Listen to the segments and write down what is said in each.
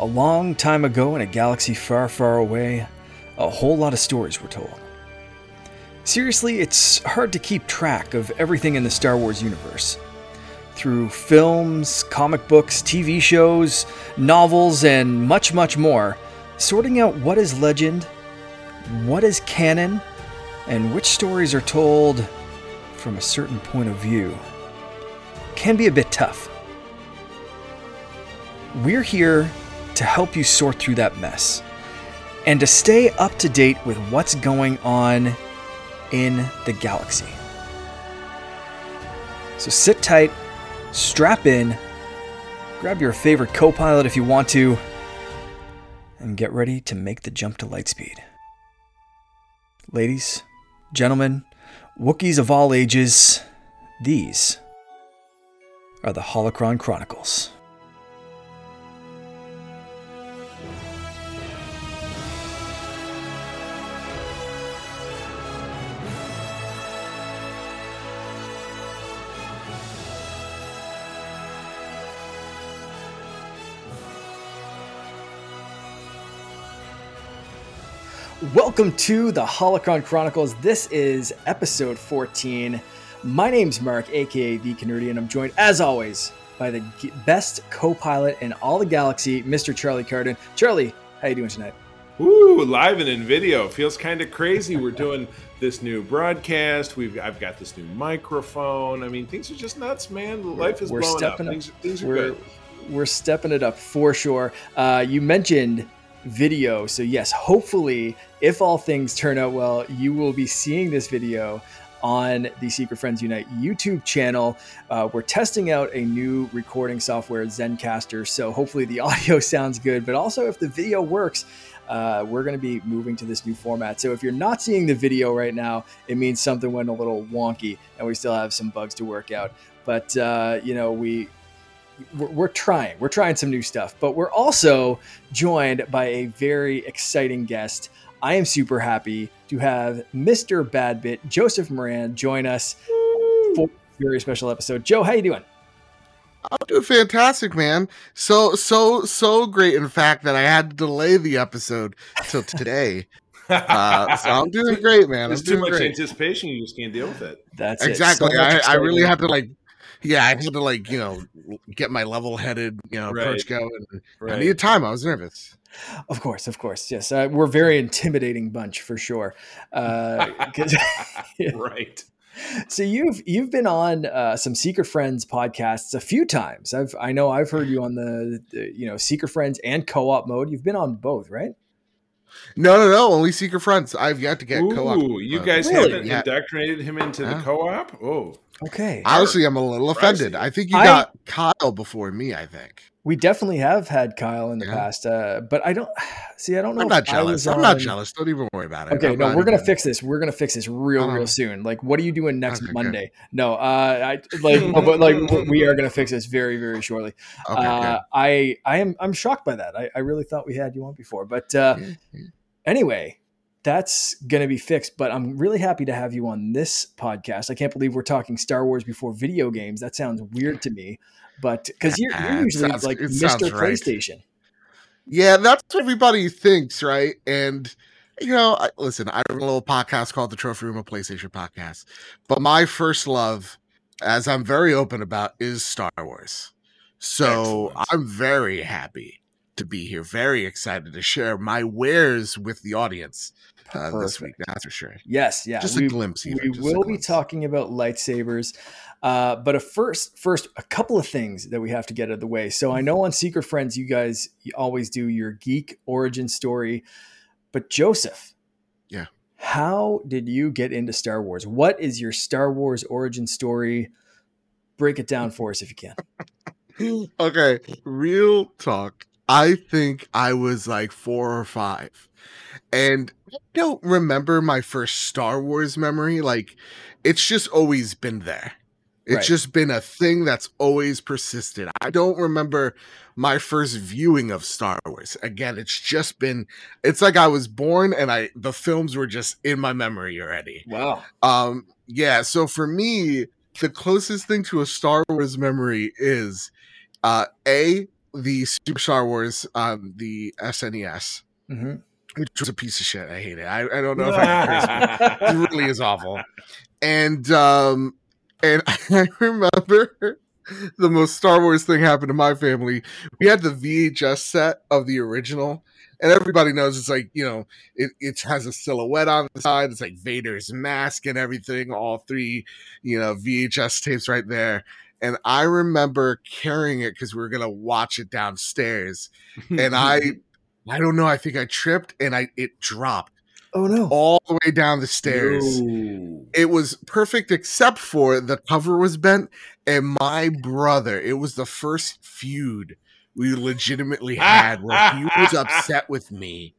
A long time ago in a galaxy far, far away, a whole lot of stories were told. Seriously, it's hard to keep track of everything in the Star Wars universe. Through films, comic books, TV shows, novels, and much, much more, sorting out what is legend, what is canon, and which stories are told from a certain point of view can be a bit tough. We're here to help you sort through that mess and to stay up to date with what's going on in the galaxy. So sit tight, strap in, grab your favorite co pilot if you want to, and get ready to make the jump to lightspeed. Ladies, gentlemen, Wookiees of all ages, these are the Holocron Chronicles. Welcome to the Holocron Chronicles. This is episode 14. My name's Mark, aka The Canardi, and I'm joined, as always, by the g- best co-pilot in all the galaxy, Mr. Charlie Carden. Charlie, how you doing tonight? Ooh, live and in video. Feels kind of crazy. We're doing this new broadcast. We've I've got this new microphone. I mean, things are just nuts, man. Life is We're blowing up. up. Things, things are we're, good. We're stepping it up for sure. Uh, you mentioned video, so yes, hopefully, if all things turn out well, you will be seeing this video on the Secret Friends Unite YouTube channel. Uh, we're testing out a new recording software, Zencastr, so hopefully the audio sounds good, but also if the video works. Uh, we're going to be moving to this new format. So if you're not seeing the video right now, it means something went a little wonky and we still have some bugs to work out. But, uh, you know, we, we're, we're trying. We're trying some new stuff, but we're also joined by a very exciting guest. I am super happy to have Mr. Badbit, Joseph Moran, join us for a very special episode. Joe, how you doing? I'm doing fantastic, man. So so so great. In fact, that I had to delay the episode till today. Uh, so I'm doing great, man. There's I'm too much great. anticipation. You just can't deal with it. That's it. Exactly. So I, I really have to like, yeah, I had to like, you know, get my level-headed, you know, approach Right. going. I Right. needed time. I was nervous. Of course, of course. Yes, uh, we're a very intimidating bunch for sure. Uh, 'cause- right. so you've you've been on uh, some Secret Friends podcasts a few times. I've I know I've heard you on the, the you know Secret Friends and Co-op mode. You've been on both, right? No, no, no. Only secret friends. I've yet to get co-op. Ooh, you uh, guys Really? haven't Yeah. indoctrinated him into the Yeah. co-op? Oh, Okay. Honestly, I'm a little offended. I think you I- got Kyle before me. I think. We definitely have had Kyle in the Yeah. past, uh, but I don't see. I don't know. I'm not I jealous. was I'm not jealous. Don't even worry about it. Okay, I'm no, we're gonna even- fix this. We're gonna fix this real, real Uh-huh. soon. Like, what are you doing next Okay, good. Monday? No, uh, I like, no, but like, we are gonna fix this very, very shortly. Okay, uh, I, I am, I'm shocked by that. I, I really thought we had you on before, but uh, good. Yeah, yeah. anyway, that's gonna be fixed. But I'm really happy to have you on this podcast. I can't believe we're talking Star Wars before video games. That sounds weird to me, but because you're, you're usually sounds- like Mr. right. PlayStation. Yeah, that's what everybody thinks, right? And you know, I, listen, I have a little podcast called the Trophy Room of PlayStation Podcast, but my first love, as I'm very open about, is Star Wars. So Excellent. I'm very happy to be here, very excited to share my wares with the audience uh, this week. That's for sure. Yes, yeah. just we- a glimpse. Even, we just will be talking about lightsabers uh, but a first first a couple of things that we have to get out of the way so i know on secret friends you guys you always do your geek origin story but joseph Yeah. how did you get into star wars what is your star wars origin story break it down for us if you can okay, real talk. I think I was like four or five. And I don't remember my first Star Wars memory. Like, it's just always been there. It's Right. just been a thing that's always persisted. I don't remember my first viewing of Star Wars. Again, it's just been it's like I was born and I the films were just in my memory already. wow Um, yeah, so for me, the closest thing to a Star Wars memory is uh A, the Super Star Wars on the SNES, hmm which was a piece of shit. I hate it. I, I don't know if I can. It really is awful. And um and I remember the most Star Wars thing happened to my family. We had the VHS set of the original, and everybody knows it's like you know it, it has a silhouette on the side. It's like Vader's mask and everything. All three you know VHS tapes right there. And I remember carrying it because we were gonna watch it downstairs, and I I don't know. I think I tripped and I it dropped Oh no! all the way down the stairs No. it was perfect except for the cover was bent and my brother it was the first feud we legitimately had where he was upset with me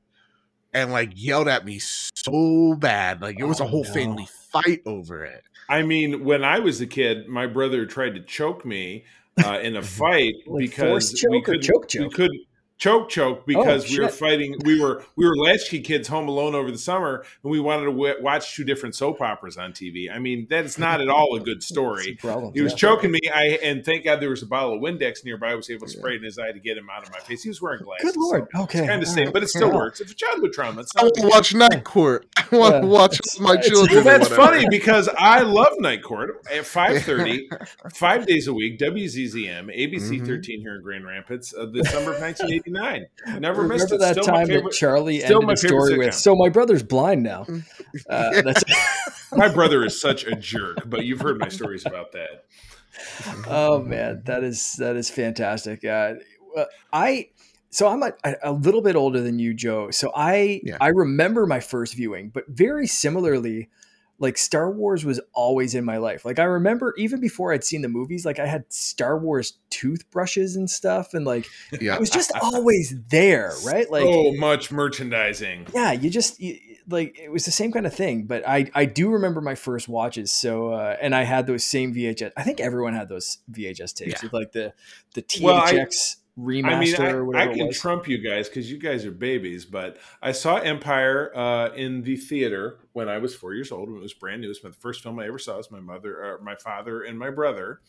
and like yelled at me so bad like it was a Oh, whole no. family fight over it I mean, when I was a kid, my brother tried to choke me uh, in a fight Like because choke we couldn't, choke we choke? couldn't choke choke because we were fighting. We were we were latchkey kids home alone over the summer, and we wanted to w- watch two different soap operas on TV. I mean, that's not at all a good story. the problem. He was yeah. choking me. I and thank God there was a bottle of Windex nearby. I was able to spray it in his eye to get him out of my face. He was wearing glasses. Good lord. so Okay. it's kind of same, right. but it still Yeah. works. It's a childhood trauma. It's i not a want to watch night court i want to watch It's- my it's- children well, that's funny because I love Night Court at five thirty, five days a week. WZZM, ABC Mhm. thirteen here in Grand Rapids, uh, the summer of nineteen eighty nine. Never Remember missed it. that Still my time that. Charlie still ended my the story with, "So my brother's blind now." Uh, Yeah. that's My brother is such a jerk, but you've heard my stories about that. oh man, that is that is fantastic. Uh, I so I'm a, a little bit older than you, Joe. So I Yeah. I remember my first viewing, but very similarly, like Star Wars was always in my life. Like I remember even before I'd seen the movies, like I had Star Wars toothbrushes and stuff, and like yeah it was just always there, right? Like so much merchandising. yeah you just you, like it was the same kind of thing but i i do remember my first watches so uh and i had those same vhs i think everyone had those vhs tapes Yeah. with like the the thx Well, I- remaster I mean, I, or I can trump you guys because you guys are babies, but I saw Empire uh, in the theater when I was four years old. When it was brand new. It was the first film I ever saw. It was my mother, uh, my father, and my brother.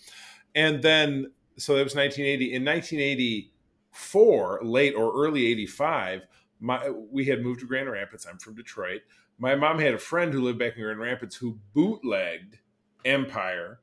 And then, so that was 1980. In 1984, late or early 85, my we had moved to Grand Rapids. I'm from Detroit. My mom had a friend who lived back in Grand Rapids who bootlegged Empire.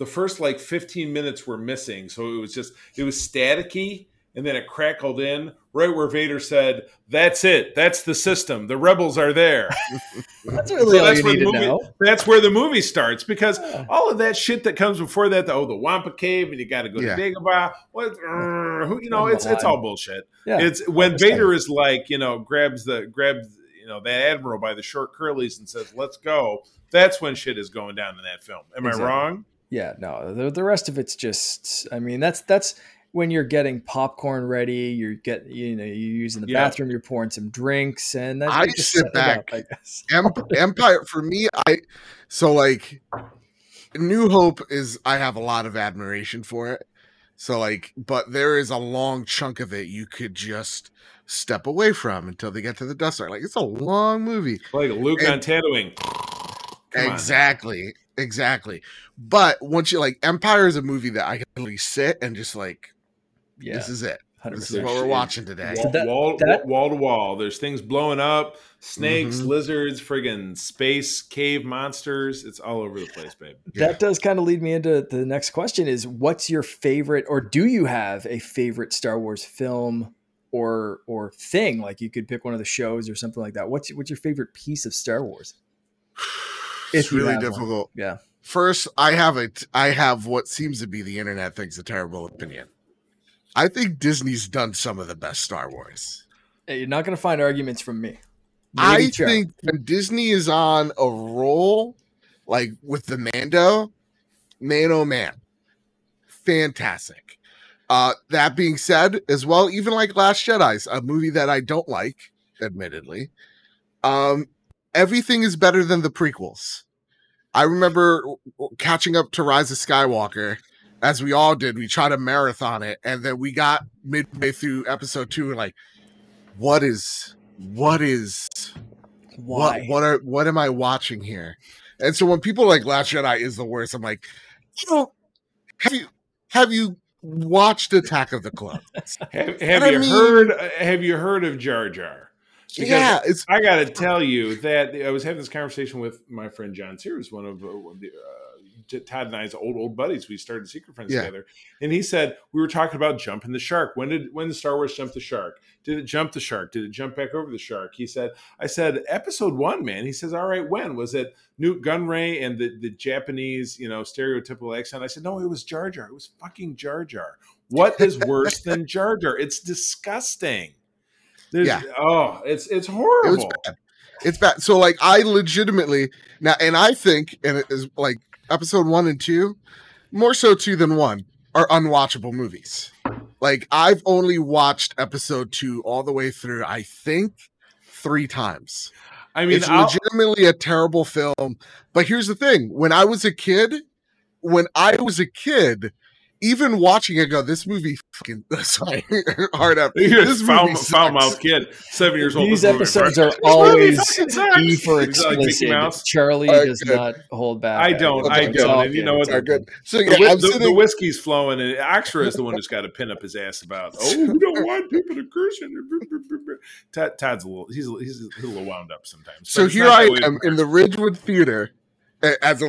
The first like 15 minutes were missing, so it was just it was staticky, and then it crackled in right where Vader said, "That's it. That's the system. The rebels are there." that's really So all you where need the to movie- know That's where the movie starts because Yeah. all of that shit that comes before that, the, oh, the Wampa Cave, and you got to go Yeah. to Dagobah. What? uh, who- you know, it's it's all bullshit. yeah It's when Vader is like, you know, grabs the grabs you know that admiral by the short curlies and says, "Let's go." That's when shit is going down in that film. Am Exactly. I wrong? Yeah no the, the rest of it's just i mean that's that's when you're getting popcorn ready you're get you know you're using the Yeah. bathroom you're pouring some drinks and that's I just sit setting it up, back. I guess. Empire for me, I so like New Hope is I have a lot of admiration for it. So like, but there is a long chunk of it you could just step away from until they get to the Death Star. Like it's a long movie. Like Luke And- on Tatooine. Come on. exactly, exactly. But once you like Empire is a movie that I can really sit and just like yeah this is it. 100%. This is what we're watching today. Wall, So that- wall, that- wall to wall. There's things blowing up, snakes, Mhm. lizards, friggin' space cave monsters. It's all over the place, babe. Yeah. that does kind of lead me into the next question is what's your favorite or do you have a favorite star wars film or or thing like you could pick one of the shows or something like that what's what's your favorite piece of star wars It's really have one. difficult. yeah First, I have a I have what seems to be the internet thinks a terrible opinion. I think Disney's done some of the best Star Wars. Hey, you're not going to find arguments from me Maybe I Chuck. think when Disney is on a roll, like with the Mando, man oh man, fantastic. Uh, that being said, as well, even like Last Jedi's, a movie that I don't like, admittedly, um, everything is better than the prequels. I remember catching up to Rise of Skywalker, as we all did. We tried to marathon it, and then we got midway through episode two, and like, what is, what is, why what what are what am I watching here? And so when people are like Last Jedi is the worst, I'm like, you know, have you have you watched Attack of the Clones. Have, have I you mean- heard? Uh, have you heard of Jar Jar? Because yeah, it's I got to tell you that I was having this conversation with my friend John Sears, one of uh, the, uh, Todd and I's old old buddies. We started Secret Friends Yeah. together, and he said we were talking about jumping the shark. When did when did Star Wars jump the shark? Did it jump the shark? Did it jump back over the shark? He said, I said Episode One, man. He says, all right, when was it? Nute Gunray and the the Japanese, you know, stereotypical accent. I said, no, it was Jar Jar. It was fucking Jar Jar. What is worse than Jar Jar? It's disgusting. There's, Yeah. Oh, it's it's it horrible. was bad. It's bad. So like I legitimately now, and I think, and it is like episode one and two, more so two than one, are unwatchable movies. Like I've only watched episode two all the way through. I think three times. I mean, it's I'll- legitimately a terrible film. But here's the thing: when I was a kid, when I was a kid, even watching it, go, this movie fucking sorry, hard up. This foul, movie foul mouth kid, seven years old. These This movie episodes are always. E for Is that like explicit. Mouse? Charlie All right, does good. not hold back. I don't, I It's don't, all and you good. know what? all Are good. So The, yeah, whi- I'm the, sitting. the whiskey's flowing, and Oxra is the one who's got to pin up his ass about. Oh, we don't want people to curse. in Todd, Todd's a little. He's a, he's a little wound up sometimes. So here I am in the Ridgewood Theater a- as a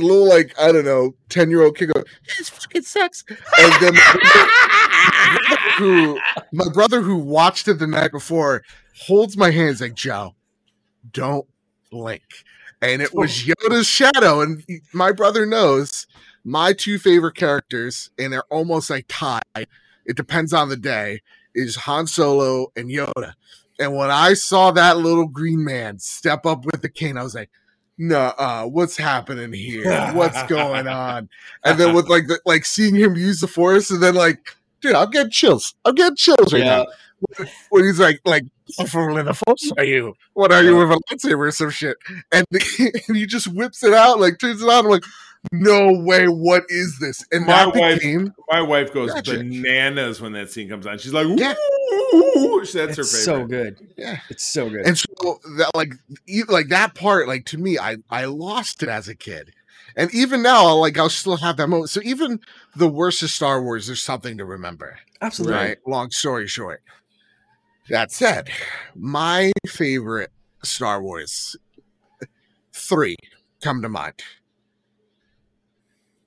little, like, I don't know, 10 year old kid going, this fucking sucks. And then my brother who, my brother who watched it the night before holds my hands like, Joe, don't blink. And it was oh. Yoda's shadow. And he- my brother knows my two favorite characters, and they're almost like tied. It depends on the day, is Han Solo and Yoda. And when I saw that little green man step up with the cane, I was like, "No, uh, what's happening here? What's going on?" And then with like the, like seeing him use the force, and then like, dude, I'm getting chills. I'm getting chills right Yeah. now. When he's like, like, "Powerful in the force are you? What are you with a lightsaber or some shit?" And, and he just whips it out, like turns it on. I'm like, "No way! What is this?" And My that wife- became My wife goes Gotcha. bananas when that scene comes on. She's like, Yeah. "Ooh!" That's her favorite. So good. yeah. It's so good. And so that like like that part, like to me, I I lost it as a kid. And even now, like I'll still have that moment. So even the worst of Star Wars, there's something to remember. Absolutely. Right. Long story short. That said, my favorite Star Wars three come to mind.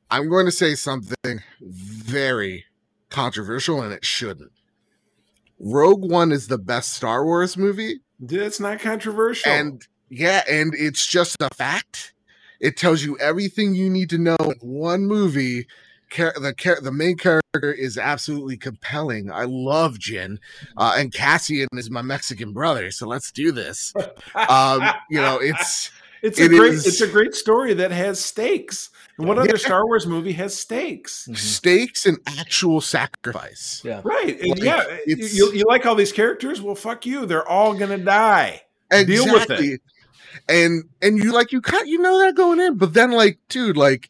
I'm going to say something very controversial, and it shouldn't. Rogue One is the best Star Wars movie, That's not controversial. and yeah, and it's just a fact. It tells you everything you need to know in one movie. Char- the char- the main character is absolutely compelling. I love Jyn, uh, and Cassian is my Mexican brother. So let's do this. Um, you know, it's it's a it great is- it's a great story that has stakes. And what Yeah. other Star Wars movie has stakes? Mhm. stakes and actual sacrifice. Yeah. Right. Like, yeah. You, you like all these characters? Well, fuck you. They're all gonna die. Deal with it. And and you like you kind you know that going in, but then like dude, like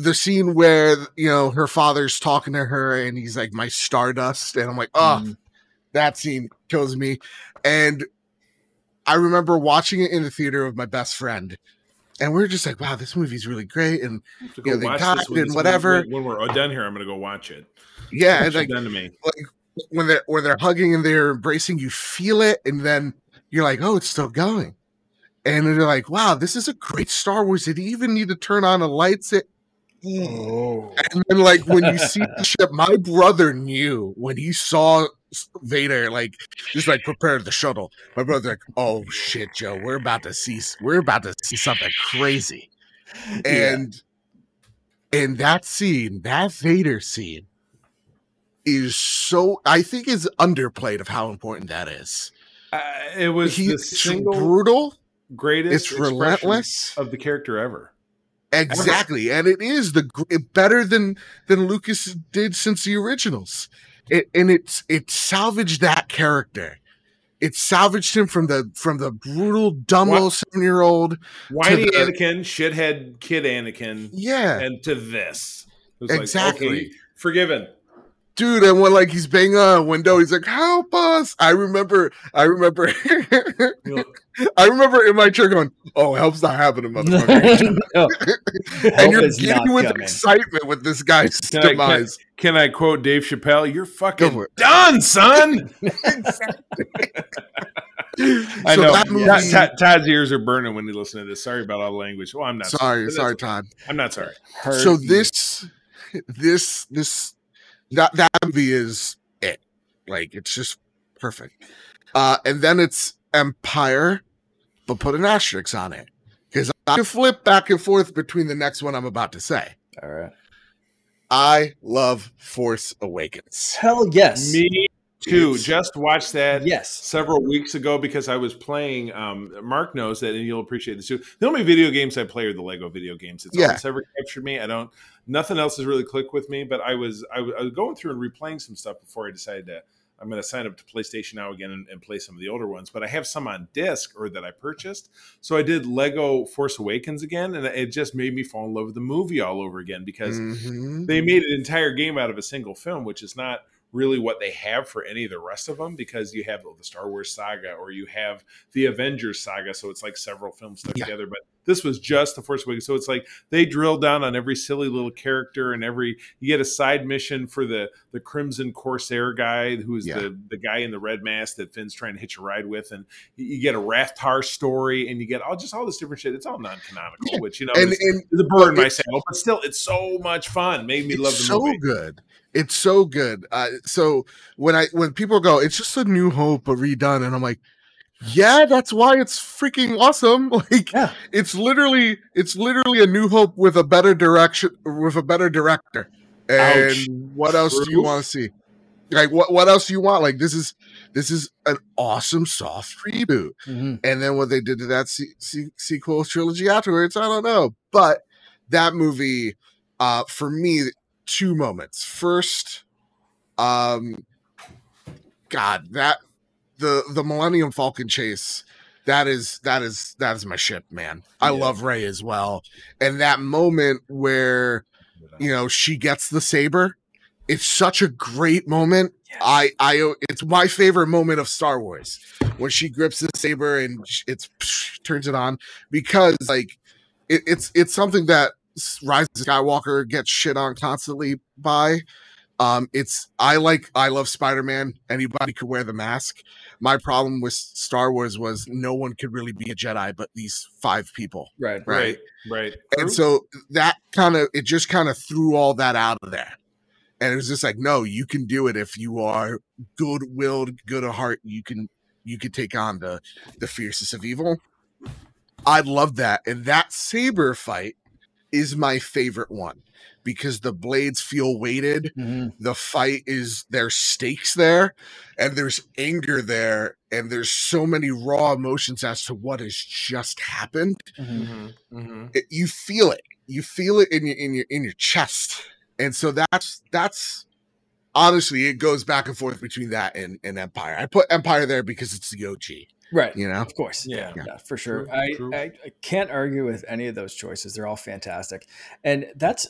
the scene where you know her father's talking to her and he's like my stardust, and I'm like, oh, Mhm. that scene kills me. And I remember watching it in the theater with my best friend, and we are just like, wow, this movie's really great. And I have to Yeah, go they died and whatever. When, we're done here, I'm gonna go watch it. yeah, It's like done to me. like when they're when they're hugging and they're embracing, you feel it, and then you're like, oh, it's still going. And they're like, wow, this is a great Star Wars. Did he even need to turn on a lights? It Oh. and then like when you see the ship, my brother knew when he saw Vader like just like prepare the shuttle. My brother like, oh shit, Joe, we're about to see we're about to see something crazy. And and that scene, that Vader scene, is so I think is underplayed of how important that is. Uh, it was He, the it's single brutal, greatest. it's relentless. of the character ever. Exactly, and it is the gr- better than than Lucas did since the originals. It and it's it salvaged that character. It salvaged him from the from the brutal dumb What? little seven year old. Whiny the- Anakin, shithead kid Anakin, Yeah, and to this. It Exactly. Like, okay, forgiven. Dude and when like he's banging on a window he's like help us i remember i remember i remember in my chair going oh help's not happening motherfucker No, and help you're is giddy not with coming. excitement with this guy's Can I- can- demise Can I quote Dave Chappelle? You're fucking done, son. I So know. that Todd- movie- Todd- Todd's ears are burning when he listens to this. Sorry about all the language. Well, I'm not sorry but sorry todd I'm not sorry. Heard so you. this this this that that movie is it like it's just perfect uh and then it's empire but put an asterisk on it because i can flip back and forth between the next one i'm about to say All right. i love force awakens Hell yes. Me too. Just watched that Yes. several weeks ago because I was playing. Um, Mark knows that, and you'll appreciate this too. The only video games I play are the Lego video games. It's all Yeah. that's ever captured me. I don't. Nothing else has really clicked with me. But I was I, was- I was going through and replaying some stuff before I decided to. I'm going to sign up to PlayStation now again and, and play some of the older ones. But I have some on disc or that I purchased. So I did Lego Force Awakens again, and it just made me fall in love with the movie all over again because Mhm. they made an entire game out of a single film, which is not really what they have for any of the rest of them because you have the Star Wars saga or you have the Avengers saga. So it's like several films stuck Yeah. together. But this was just the Force Awakens. So it's like they drill down on every silly little character and every you get a side mission for the the Crimson Corsair guy who's Yeah. the the guy in the red mask that Finn's trying to hitch a ride with, and you get a Rathtar story and you get all just all this different shit. It's all non-canonical, Yeah. which you know and, is, and is a in but my it's- saddle, but still it's so much fun. Made me love the movie. so movie. good it's so good. Uh, so when i when people go it's just a new hope but redone and i'm like yeah that's why it's freaking awesome. Like Yeah. it's literally it's literally a new hope with a better direction with a better director. And Ouch. what else do you want to see? Like what what else do you want? Like this is this is an awesome soft reboot. Mhm. and then what they did to that se- se- sequel trilogy afterwards i don't know. But that movie uh for me two moments first um god that the the millennium falcon chase that is that is that is my ship man i Yeah. love rey as well and that moment where you know she gets the saber it's such a great moment Yes. i i it's my favorite moment of star wars when she grips the saber and it's turns it on because like it, it's it's something that rise of skywalker gets shit on constantly by um it's i like i love spider-man anybody could wear the mask my problem with star wars was no one could really be a jedi but these five people Right. right right. and so that kind of it just kind of threw all that out of there and it was just like no you can do it if you are good-willed good of heart you can you can take on the the fiercest of evil i love that and that saber fight is my favorite one because the blades feel weighted Mhm. the fight is there's stakes there and there's anger there and there's so many raw emotions as to what has just happened Mhm. Mhm, mhm. it, you feel it you feel it in your in your in your chest and so that's that's honestly it goes back and forth between that and, and empire i put empire there because it's the og Right. you know Of course. Yeah. Yeah, for sure. True, I, true. I I can't argue with any of those choices. They're all fantastic. And that's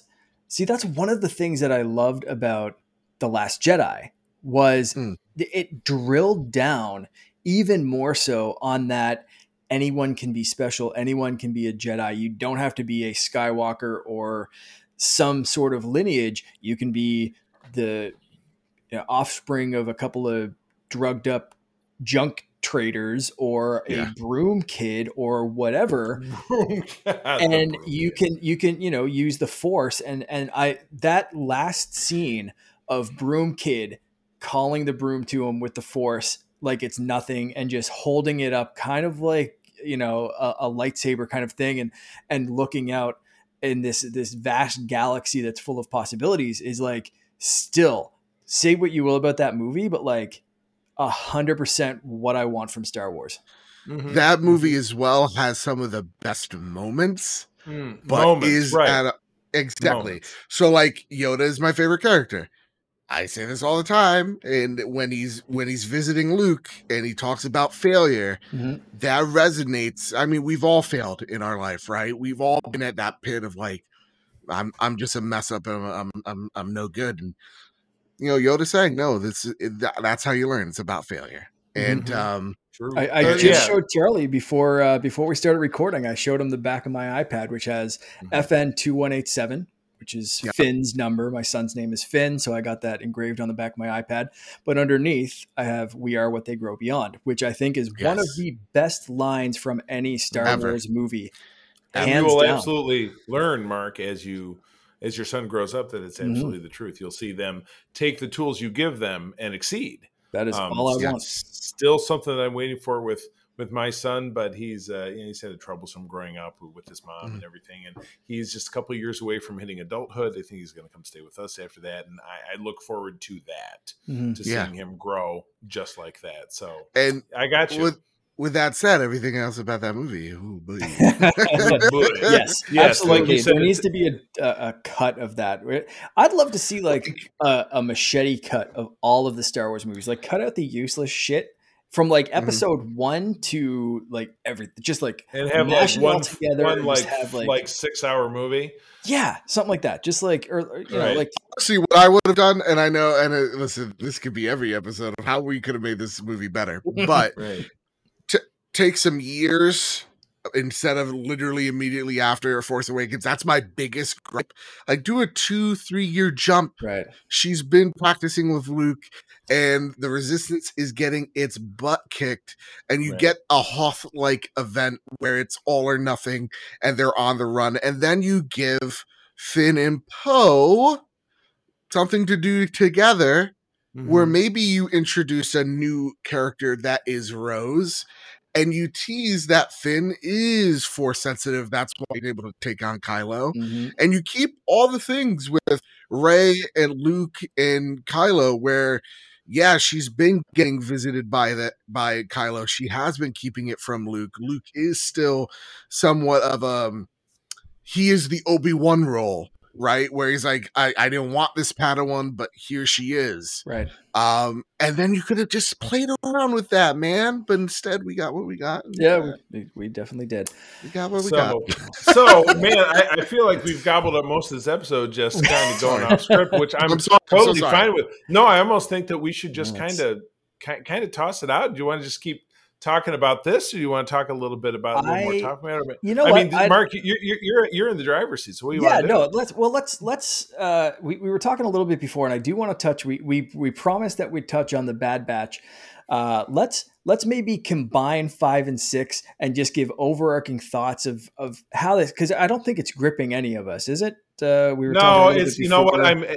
see that's one of the things that I loved about The Last Jedi was Mm. it drilled down even more so on that anyone can be special, anyone can be a Jedi. You don't have to be a Skywalker or some sort of lineage. You can be the you know, offspring of a couple of drugged up junk traders or Yeah. a broom kid or whatever. And you can you can you know use the force. And and i that last scene of broom kid calling the broom to him with the force like it's nothing and just holding it up kind of like you know a, a lightsaber kind of thing and and looking out in this this vast galaxy that's full of possibilities is like still say what you will about that movie but like a hundred percent what i want from star wars Mhm. that movie as well has some of the best moments Mm, but moments, is right. at a, exactly Moments. so like yoda is my favorite character i say this all the time and when he's when he's visiting luke and he talks about failure Mhm. that resonates i mean we've all failed in our life right we've all been at that pit of like i'm i'm just a mess up and i'm i'm i'm, I'm no good and you know Yoda saying, "No, this is, that, that's how you learn. It's about failure." And Mhm. um, I, I Uh, just yeah. showed Charlie before uh, before we started recording. I showed him the back of my iPad, which has Mhm. FN two one eight seven, which is Yeah. Finn's number. My son's name is Finn, so I got that engraved on the back of my iPad. But underneath, I have "We are what they grow beyond," which I think is one of the best lines from any Star Ever. Wars movie. and you will down. absolutely learn mark as you as your son grows up that it's Mhm. absolutely the truth you'll see them take the tools you give them and exceed That is Um, all I want. still something that i'm waiting for with with my son but he's uh you know, he's had a troublesome growing up with his mom Mm-hmm. and everything and he's just a couple of years away from hitting adulthood i think he's going to come stay with us after that and i, I look forward to that Mhm. to Yeah. seeing him grow just like that so and i got you with with that said, everything else about that movie, ooh, boy. yes, Yes, absolutely. you said, there needs to be a, a, a cut of that. I'd love to see like a, a machete cut of all of the Star Wars movies. Like cut out the useless shit from like Mm-hmm. episode one to like everything. Just like and have like one, together one and like, have, like- like six hour movie yeah, something like that. Just like or, or, you know like See what I would have done, and I know, and uh, listen, this could be every episode of how we could have made this movie better, but right take some years instead of literally immediately after Force Awakens. That's my biggest gripe. Like, do a two, three year jump. right. She's been practicing with Luke, and the Resistance is getting its butt kicked, and you Right. get a Hoth like event where it's all or nothing, and they're on the run, and then you give Finn and Poe something to do together where Mhm. maybe you introduce a new character that is Rose and you tease that Finn is force sensitive. That's why he's able to take on Kylo. Mhm. And you keep all the things with Rey and Luke and Kylo where yeah, she's been getting visited by that by Kylo. She has been keeping it from Luke. Luke is still somewhat of um he is the Obi-Wan role, right? Where he's like, I, I didn't want this Padawan, but here she is. Right. Um, and then you could have just played around with that, man. But instead, we got what we got. Yeah, we, we definitely did. we got what we got. So, so man, I, I feel like we've gobbled up most of this episode just kind of going off script, which I'm, I'm sorry, I'm so totally fine with. No, I almost think that we should just kind of kind of toss it out. Do you want to just keep talking about this, or do you want to talk a little bit about a little more I- topic matter? You know I what? mean, I- Mark, you're, you're you're in the driver's seat. So what do you yeah want to do? no let's well let's let's uh we, we were talking a little bit before and i do want to touch we we we promised that we'd touch on the bad batch uh let's let's maybe combine five and six and just give overarching thoughts of of how this because i don't think it's gripping any of us is it uh we were no it's you know what i'm eh,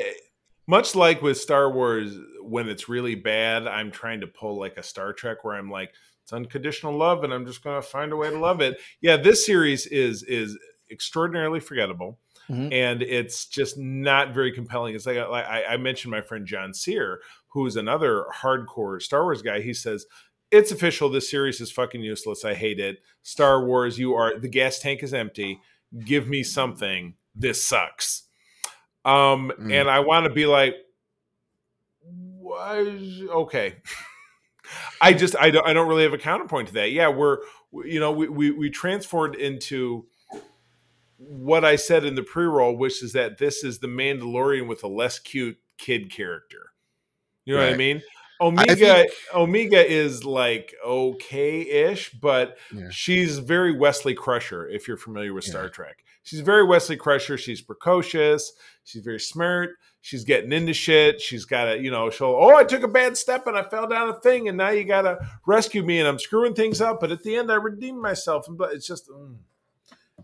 much like with star wars when it's really bad i'm trying to pull like a star trek where i'm like it's unconditional love and i'm just going to find a way to love it. Yeah this series is is extraordinarily forgettable Mhm. and it's just not very compelling. It's like, I, I mentioned my friend john sear who's another hardcore star wars guy. He says it's official. This series is fucking useless. I hate it. Star wars you are the gas tank is empty. Give me something. This sucks. Um Mm. and i want to be like why okay i just I don't i don't really have a counterpoint to that. Yeah we're you know we we, we transformed into what i said in the pre-roll which is that this is the mandalorian with a less cute kid character. You know what i Right. mean? I omega think- omega is like okay-ish but Yeah. she's very wesley crusher if you're familiar with Yeah. star trek. She's very wesley crusher. She's precocious. She's very smart she's getting into shit she's got a you know she'll oh i took a bad step and i fell down a thing and now you gotta rescue me and i'm screwing things up but at the end i redeemed myself and but it's just mm.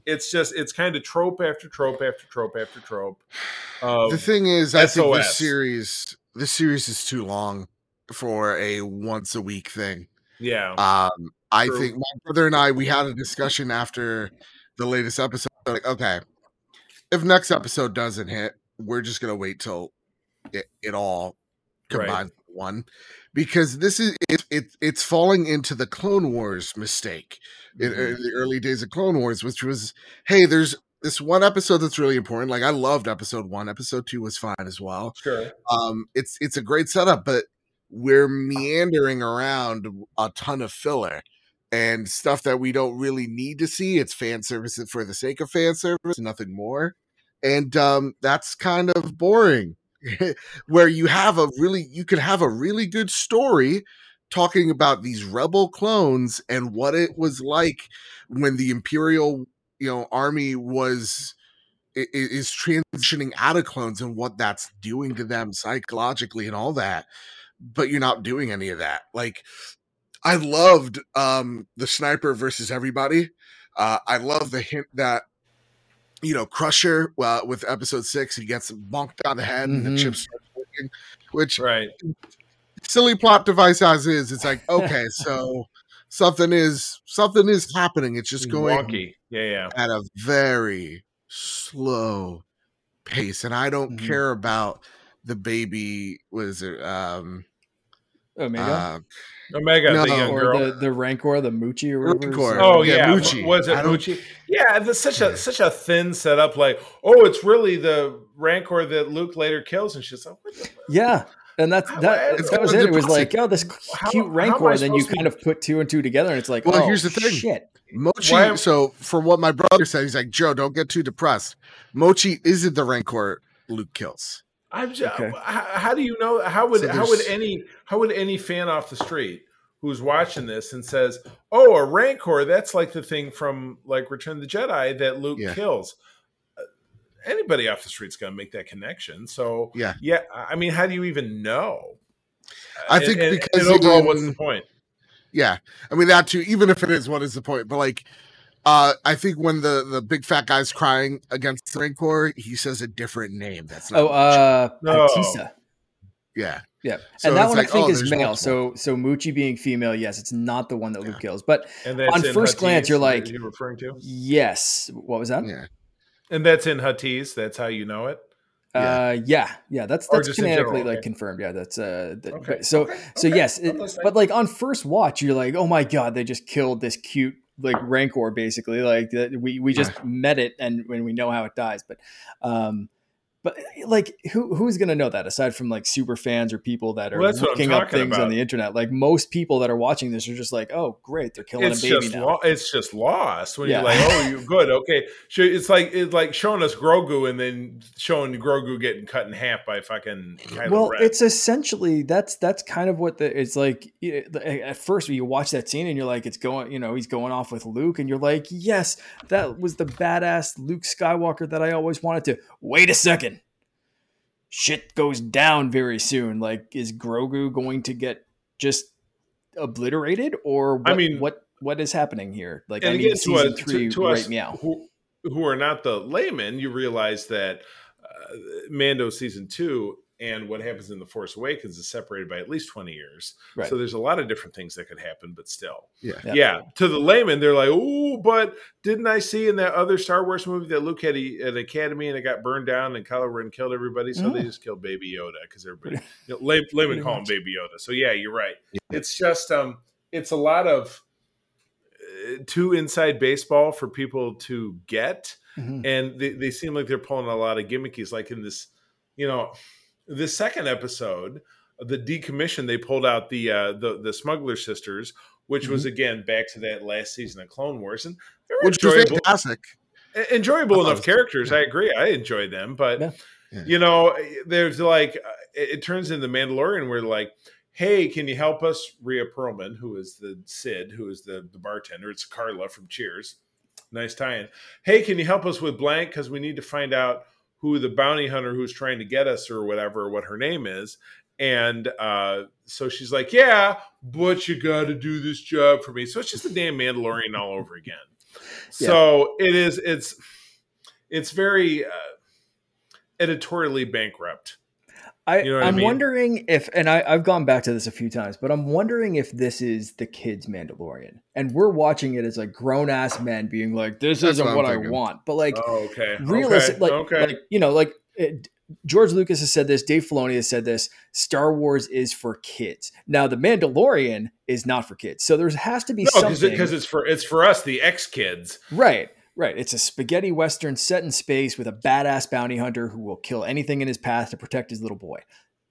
it's just it's kind of trope after trope after trope after trope the thing is, I think this series, this series is too long for a once a week thing. yeah Um, I True. think my brother and I we had a discussion after the latest episode. Like, okay, if next episode doesn't hit, we're just gonna wait till it, it all Right. combines into one because this is it, it it's falling into the Clone Wars mistake in, Mhm. in the early days of Clone Wars, which was hey, there's this one episode that's really important. Like I loved episode one. Episode two was fine as well sure um it's it's a great setup but we're meandering around a ton of filler and stuff that we don't really need to see it's fan service for the sake of fan service nothing more and um that's kind of boring. Where you have a really you could have a really good story talking about these rebel clones and what it was like when the imperial you know army was is transitioning out of clones and what that's doing to them psychologically and all that but you're not doing any of that. Like i loved um the sniper versus everybody. Uh i love the hint that you know crusher uh, with episode six he gets bonked on the head mm-hmm. and the chips starts working which right silly plot device as is it's like okay so something is something is happening it's just going Wonky. yeah yeah at a very slow pace, and I don't mm-hmm. care about the baby. Was it um, Omega? Uh, Omega, no, the young or girl. the the Rancor, the Muchi or whatever. Rancor. Oh yeah, yeah. Muchi. Was it Muchi? Yeah, that's such a such a thin setup. Like, oh, it's really the Rancor that Luke later kills, and she's like, yeah. And that's that. That was it. It was like, oh, this cute how, Rancor. How then you kind of put two and two together, and it's like, well, oh, here's the thing. Shit. Muchi. Why, so, from what my brother said, he's like, Joe, don't get too depressed. Muchi isn't the Rancor Luke kills. I'm just, okay. how, how, do you know? How would so how would any how would any fan off the street who's watching this and says, "Oh, a Rancor, that's like the thing from like Return of the Jedi that Luke yeah. kills." Uh, anybody off the street's going to make that connection. So yeah, yeah. I mean, how do you even know? I think and, because and overall, what's the point? Yeah, I mean that too. Even if it is, what is the point? But like, uh, I think when the the big fat guy's crying against the Rancor, he says a different name. That's not oh, uh, no. Yeah, yeah, so and that one like, I think oh, is male. Multiple. So so Muchi being female, yes, it's not the one that Luke kills. But on first glance, you're like, you referring to? Yes. What was that? Yeah, and that's in Huttese. That's how you know it. Yeah. Uh, yeah, yeah, that's that's canonically like okay. confirmed. Yeah, that's uh, that, okay. so okay. so yes, it, but like on first watch, you're like, oh my god, they just killed this cute like rancor basically like we we just met it and when we know how it dies but um but eh, like, who who's gonna know that aside from like super fans or people that are well, looking up things about. on the internet? Like most people that are watching this are just like, "Oh, great, they're killing it's a baby now." Lo- it's just lost when yeah. you're like, "Oh, you good, okay." It's like it's like showing us Grogu and then showing Grogu getting cut in half by fucking. Kylo well, Ren. it's essentially that's that's kind of what the it's like. At first, when you watch that scene and you're like, "It's going," you know, he's going off with Luke, and you're like, "Yes, that was the badass Luke Skywalker that I always wanted to." Wait a second shit goes down very soon. Like, is Grogu going to get just obliterated, or what, I mean, what what is happening here? Like, I need season a, three to, to right meow. Who, who are not the layman, you realize that uh, Mando season two and what happens in the Force Awakens is separated by at least twenty years. Right. So there's a lot of different things that could happen, but still, yeah, yeah. yeah. To the layman, they're like, "Oh, but didn't I see in that other Star Wars movie that Luke had a, an academy and it got burned down and Kylo Ren killed everybody? So mm. they just killed Baby Yoda because everybody, you know, lay, layman call him Baby Yoda. So yeah, you're right. Yeah. It's just um, it's a lot of uh, too inside baseball for people to get, mm-hmm. and they, they seem like they're pulling a lot of gimmickies, like in this, you know the second episode, the decommission, they pulled out the uh, the the smuggler sisters, which mm-hmm. was again back to that last season of Clone Wars, and which was fantastic. Enjoyable enough characters, I agree. I enjoyed them, but yeah. Yeah. you know, there's like uh, it, it turns into Mandalorian where like, hey, can you help us? Rhea Perlman, who is the Cid, who is the the bartender, it's Carla from Cheers. Nice tie-in. Hey, can you help us with blank because we need to find out who the bounty hunter who's trying to get us or whatever, what her name is. And uh, so she's like, Yeah, but you got to do this job for me. So it's just the damn Mandalorian all over again. Yeah. So it is, it's, it's very uh, editorially bankrupt. I, you know I'm I mean? wondering if, and I, I've gone back to this a few times, but I'm wondering if this is the kids' Mandalorian, and we're watching it as like grown ass men being like, "This That's isn't what, what I want." But like, oh, okay, realistic, okay. like, okay. like you know, like it, George Lucas has said this, Dave Filoni has said this. Star Wars is for kids. Now, The Mandalorian is not for kids, so there has to be no, something because it's for it's for us, the ex kids, right? Right. It's a spaghetti western set in space with a badass bounty hunter who will kill anything in his path to protect his little boy.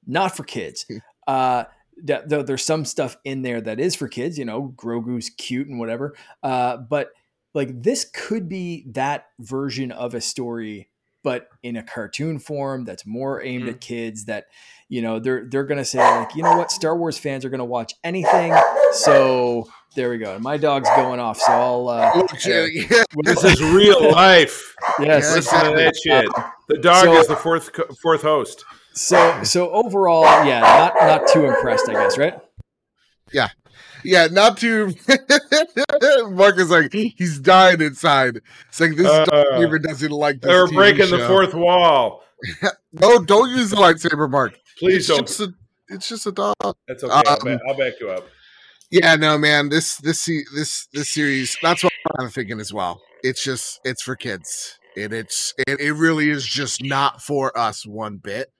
Not for kids. Hmm. Uh, though there's some stuff in there that is for kids, you know, Grogu's cute and whatever. Uh, but like this could be that version of a story but in a cartoon form that's more aimed at kids. That you know they're they're gonna say like, you know what, Star Wars fans are gonna watch anything. So there we go. My dog's going off, so I'll. Uh, Oh, yeah. This is real life. yes. Yeah, Listen to that shit. The dog So- is the fourth fourth host. So so overall, yeah, not not too impressed, I guess, right? Yeah, not too. Mark is like he's dying inside. It's like this Uh, even doesn't like this. They're TV breaking the fourth wall. No, don't use the lightsaber, Mark. Please it's don't. Just a, it's just a dog. That's okay. I'll, um, back, I'll back you up. Yeah, no, man. This this this this series. That's what I'm thinking as well. It's just it's for kids, and it's it, it really is just not for us one bit.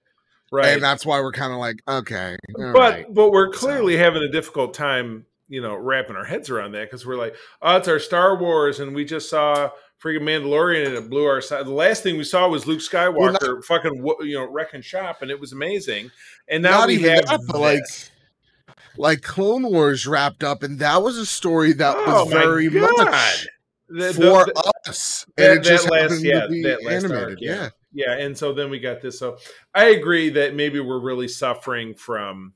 Right. And that's why we're kind of like, okay, but right. but we're clearly having a difficult time, you know, wrapping our heads around that because we're like, oh, it's our Star Wars, and we just saw freaking Mandalorian, and it blew our side. The last thing we saw was Luke Skywalker Well, not- fucking you know wrecking shop, and it was amazing. And now we have that, like, like Clone Wars wrapped up, and that was a story that Oh, was very God. much The- for the- us, that- and it just that last- yeah, that last animated. arc, yeah. yeah. yeah and so then we got this so i agree that maybe we're really suffering from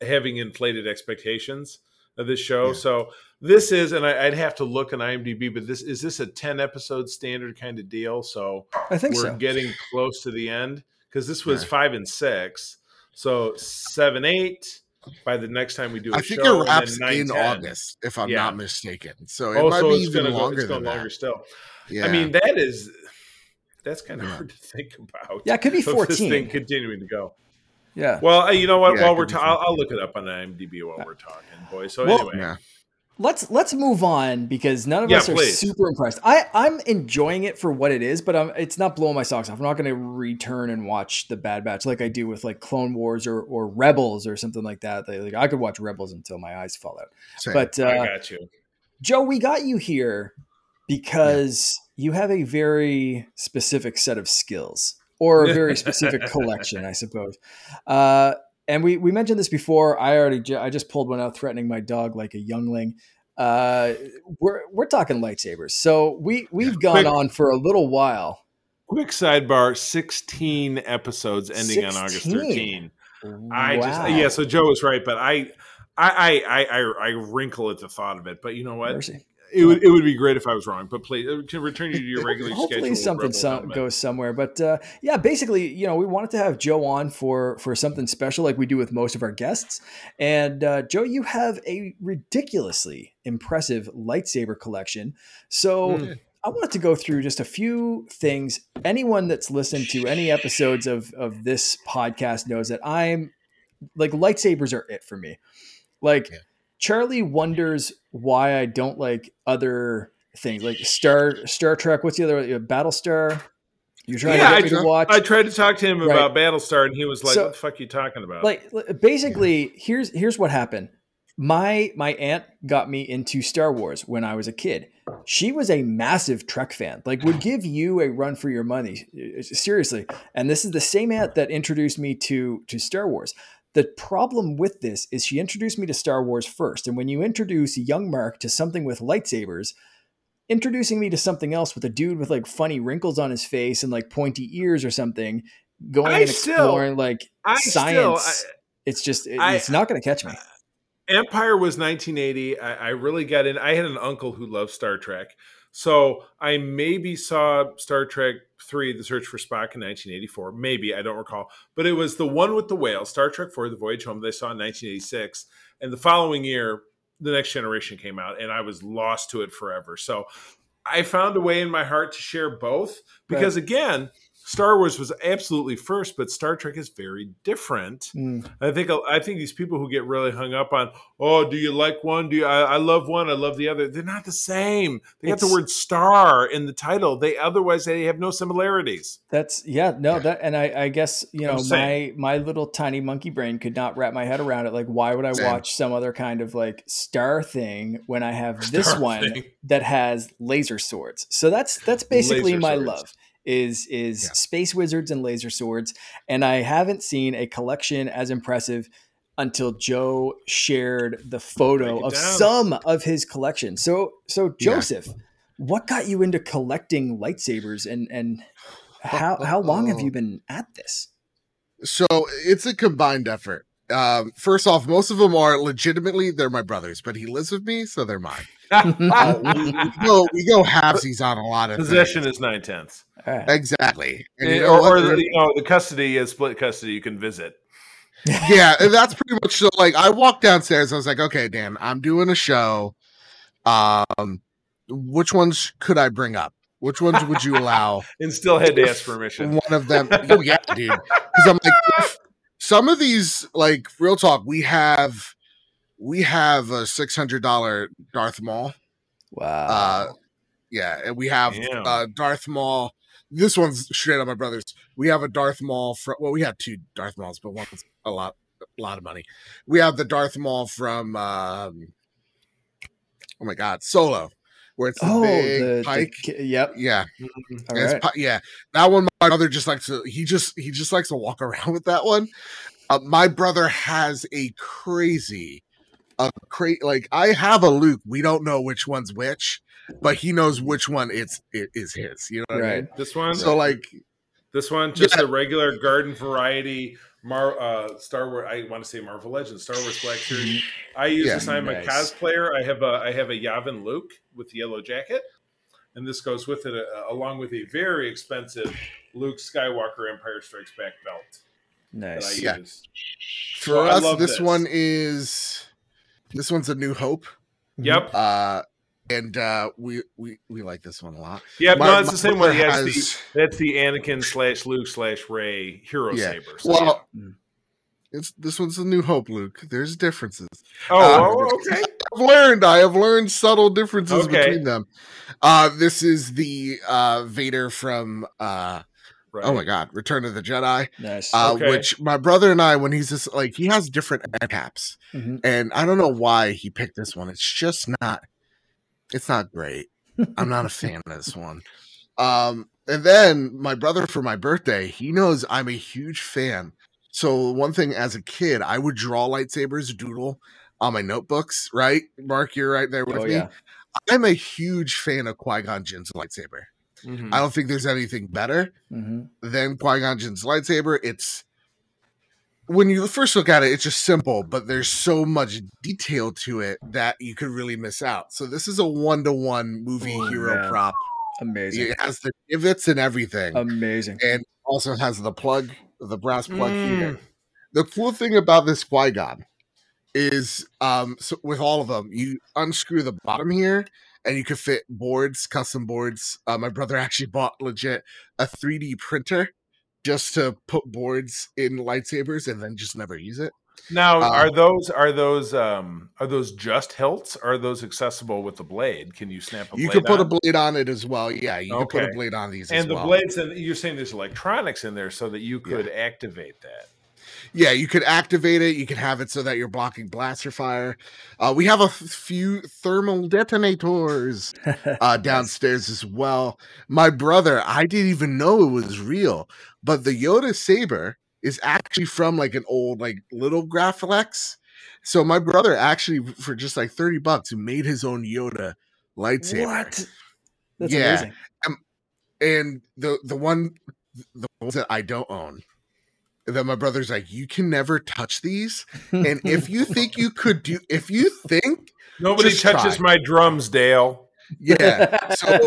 having inflated expectations of this show Yeah. so this is and I, i'd have to look on imdb but this is this a 10 episode standard kind of deal so I think we're so. getting close to the end because this was five and six so seven eight by the next time we do a I think show it wraps nine, in 10. August, if I'm Yeah. not mistaken. So it oh might so be it's even gonna go, longer it's than longer that. still Yeah. i mean that is that's kind of Yeah. hard to think about Yeah, it could be of this 14. thing continuing to go. Yeah. Well, uh, you know what? Yeah, while we're be ta- fun. I'll, I'll look it up on IMDb while we're talking, boys. So Well- anyway, yeah. let's let's move on because none of Yeah, us are please. super impressed. I I'm enjoying it for what it is, but I'm, it's not blowing my socks off. I'm not going to return and watch the Bad Batch like I do with like Clone Wars or or Rebels or something like that. Like I could watch Rebels until my eyes fall out. Same. But I uh, got you. Joe, we got you here because you have a very specific set of skills or a very specific collection, I suppose. Uh, and we, we mentioned this before. I already ju- I just pulled one out, threatening my dog like a youngling. Uh, we're we're talking lightsabers, so we we've gone Quick- on for a little while. Quick sidebar: sixteen episodes ending on August 16. thirteen. I Wow. just yeah. So Joe was right, but I. I, I, I, I wrinkle at the thought of it, but you know what? Mercy. It would it would be great if I was wrong. But please, uh, to return you to your regular Hopefully schedule. something some, goes somewhere. But uh, yeah, basically, you know, we wanted to have Joe on for for something special, like we do with most of our guests. And uh, Joe, you have a ridiculously impressive lightsaber collection. So. Hmm. I wanted to go through just a few things. Anyone that's listened to any episodes of of this podcast knows that I'm like lightsabers are it for me. Like Yeah. Charlie wonders why I don't like other things like Star Star Trek. What's the other Battlestar? You're trying Yeah, to I to watch. I tried to talk to him Right. about Battlestar, and he was like, So- "What the fuck are you talking about?" like li- basically here's here's what happened my my aunt got me into star wars when i was a kid she was a massive trek fan like would give you a run for your money uh, seriously and this is the same aunt that introduced me to to star wars the problem with this is she introduced me to star wars first and when you introduce young mark to something with lightsabers introducing me to something else with a dude with like funny wrinkles on his face and like pointy ears or something going I and still- exploring like I science still, it's just it- I- it's not going to catch me. Empire was 1980. I, I really got in. I had an uncle who loved Star Trek. So I maybe saw Star Trek 3, The Search for Spock in 1984. Maybe, I don't recall. But it was the one with the whale, Star Trek 4, The Voyage Home, that I saw in 1986. And the following year, The Next Generation came out, and I was lost to it forever. So I found a way in my heart to share both because, again, Star Wars was absolutely first, but Star Trek is very different. Mm. I think I think these people who get really hung up on, oh, do you like one? Do you? I, I love one. I love the other. They're not the same. They got the word "star" in the title. They otherwise they have no similarities. That's yeah, no, that and I, I guess you know my my little tiny monkey brain could not wrap my head around it. Like, why would I Same. watch some other kind of like star thing when I have this one thing. that has laser swords? So that's that's basically Laser my swords. love is is Yeah. space wizards and laser swords, and I haven't seen a collection as impressive until Joe shared the photo of down. some of his collection. So so Yeah. Joseph. what got you into collecting lightsabers and and how how long have you been at this? So it's a combined effort. Um, first off, most of them are legitimately they're my brothers, but he lives with me, so they're mine. Uh, we, we go we go halvesies on a lot of Possession things. is nine tenths. All right. exactly. And you Eh, know or, or the, you know, the custody is split custody. You can visit. yeah, and that's pretty much so. Like, I walked downstairs. I was like, okay, Dan, I'm doing a show. Um, which ones could I bring up? Which ones would you allow? And still had to ask permission. One of them. Oh yeah, dude. Because I'm like, if some of these, like, real talk. We have, we have a six hundred dollar Darth Maul. Wow. Uh, yeah, and we have uh, Darth Maul. This one's straight on my brother's. We have a Darth Maul from. Well, we had two Darth Mauls, but one's a lot, a lot of money. We have the Darth Maul from. Um, oh my God, Solo, where it's the oh, big the, pike. the yep. yeah, All it's right. pi- yeah. That one, my brother just likes to. He just he just likes to walk around with that one. Uh, my brother has a crazy, a cra- like I have a Luke. We don't know which one's which, but he knows which one it's it is his. You know what I Right. mean? This one, So like, this one, just Yeah. a regular garden variety. Mar, uh, Star Wars. I want to say Marvel Legends, Star Wars Black Series. I use Yeah. this. I'm a cosplayer. I have a I have a Yavin Luke with the yellow jacket, and this goes with it uh, along with a very expensive Luke Skywalker Empire Strikes Back belt that I Nice. Yeah. for So I us, love this, this. one is this one's a New Hope. Yep. Uh, and uh, we we we like this one a lot. Yeah, My- no, it's the same one. brother has the, that's the Anakin slash Luke slash Rey hero Yeah. saber. So, Well, Mm. it's this one's a New Hope, Luke. There's differences. oh, uh, oh, okay. I've learned. I have learned subtle differences Okay. between them. Uh, this is the uh, Vader from uh, Right. oh my god, Return of the Jedi. Nice. Uh, Okay. Which my brother and I, when he's just like he has different end caps, Mhm. and I don't know why he picked this one. It's just not. It's not great. I'm not a fan of this one. Um, and then my brother for my birthday, he knows I'm a huge fan. So one thing as a kid, I would draw lightsabers, doodle on my notebooks. Right, Mark, you're right there with Oh me. yeah. I'm a huge fan of Qui Gon Jinn's lightsaber. Mhm. I don't think there's anything better hmm than Qui Gon Jinn's lightsaber. It's when you first look at it, it's just simple, but there's so much detail to it that you could really miss out. So this is a one to one movie Oh, hero man. prop. Amazing. It has the divots and everything, Amazing. and also has the plug, the brass plug Mm. The cool thing about this Qui Gon is, um, so with all of them, you unscrew the bottom here, and you could fit boards, custom boards. Uh, my brother actually bought legit a 3D printer just to put boards in lightsabers and then just never use it. Now, Uh, are those are those um are those just hilts? Are those accessible with the blade? Can you snap a blade You blade could put a blade on it as well. Yeah, you can put a blade on these and the well. blades and you're saying there's electronics in there so that you could activate that. Yeah, you could activate it. You can have it so that you're blocking blaster fire. Uh, we have a f- few thermal detonators uh, downstairs as well. My brother, I didn't even know it was real, but the Yoda saber is actually from like an old like little Graflex. So my brother actually for just like 30 bucks who made his own Yoda lightsaber. What? That's Yeah. amazing. And the the one the ones that I don't own that my brother's like, you can never touch these. And if you think you could do if you think Nobody Just touches try. my drums, Dale. yeah. So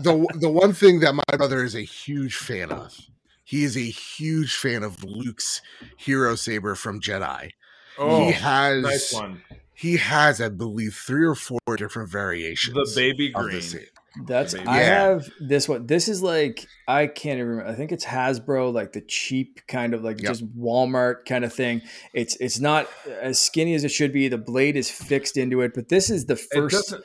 the the one thing that my brother is a huge fan of, he is a huge fan of Luke's hero saber from Jedi. Oh, he has nice one. he has, I believe, three or four different variations. The baby of the green. sa- That's Baby. I Yeah. have this one. This is like I can't even remember. I think it's Hasbro, like the cheap kind of like Yep. just Walmart kind of thing. It's it's not as skinny as it should be. The blade is fixed into it, but this is the first doesn't.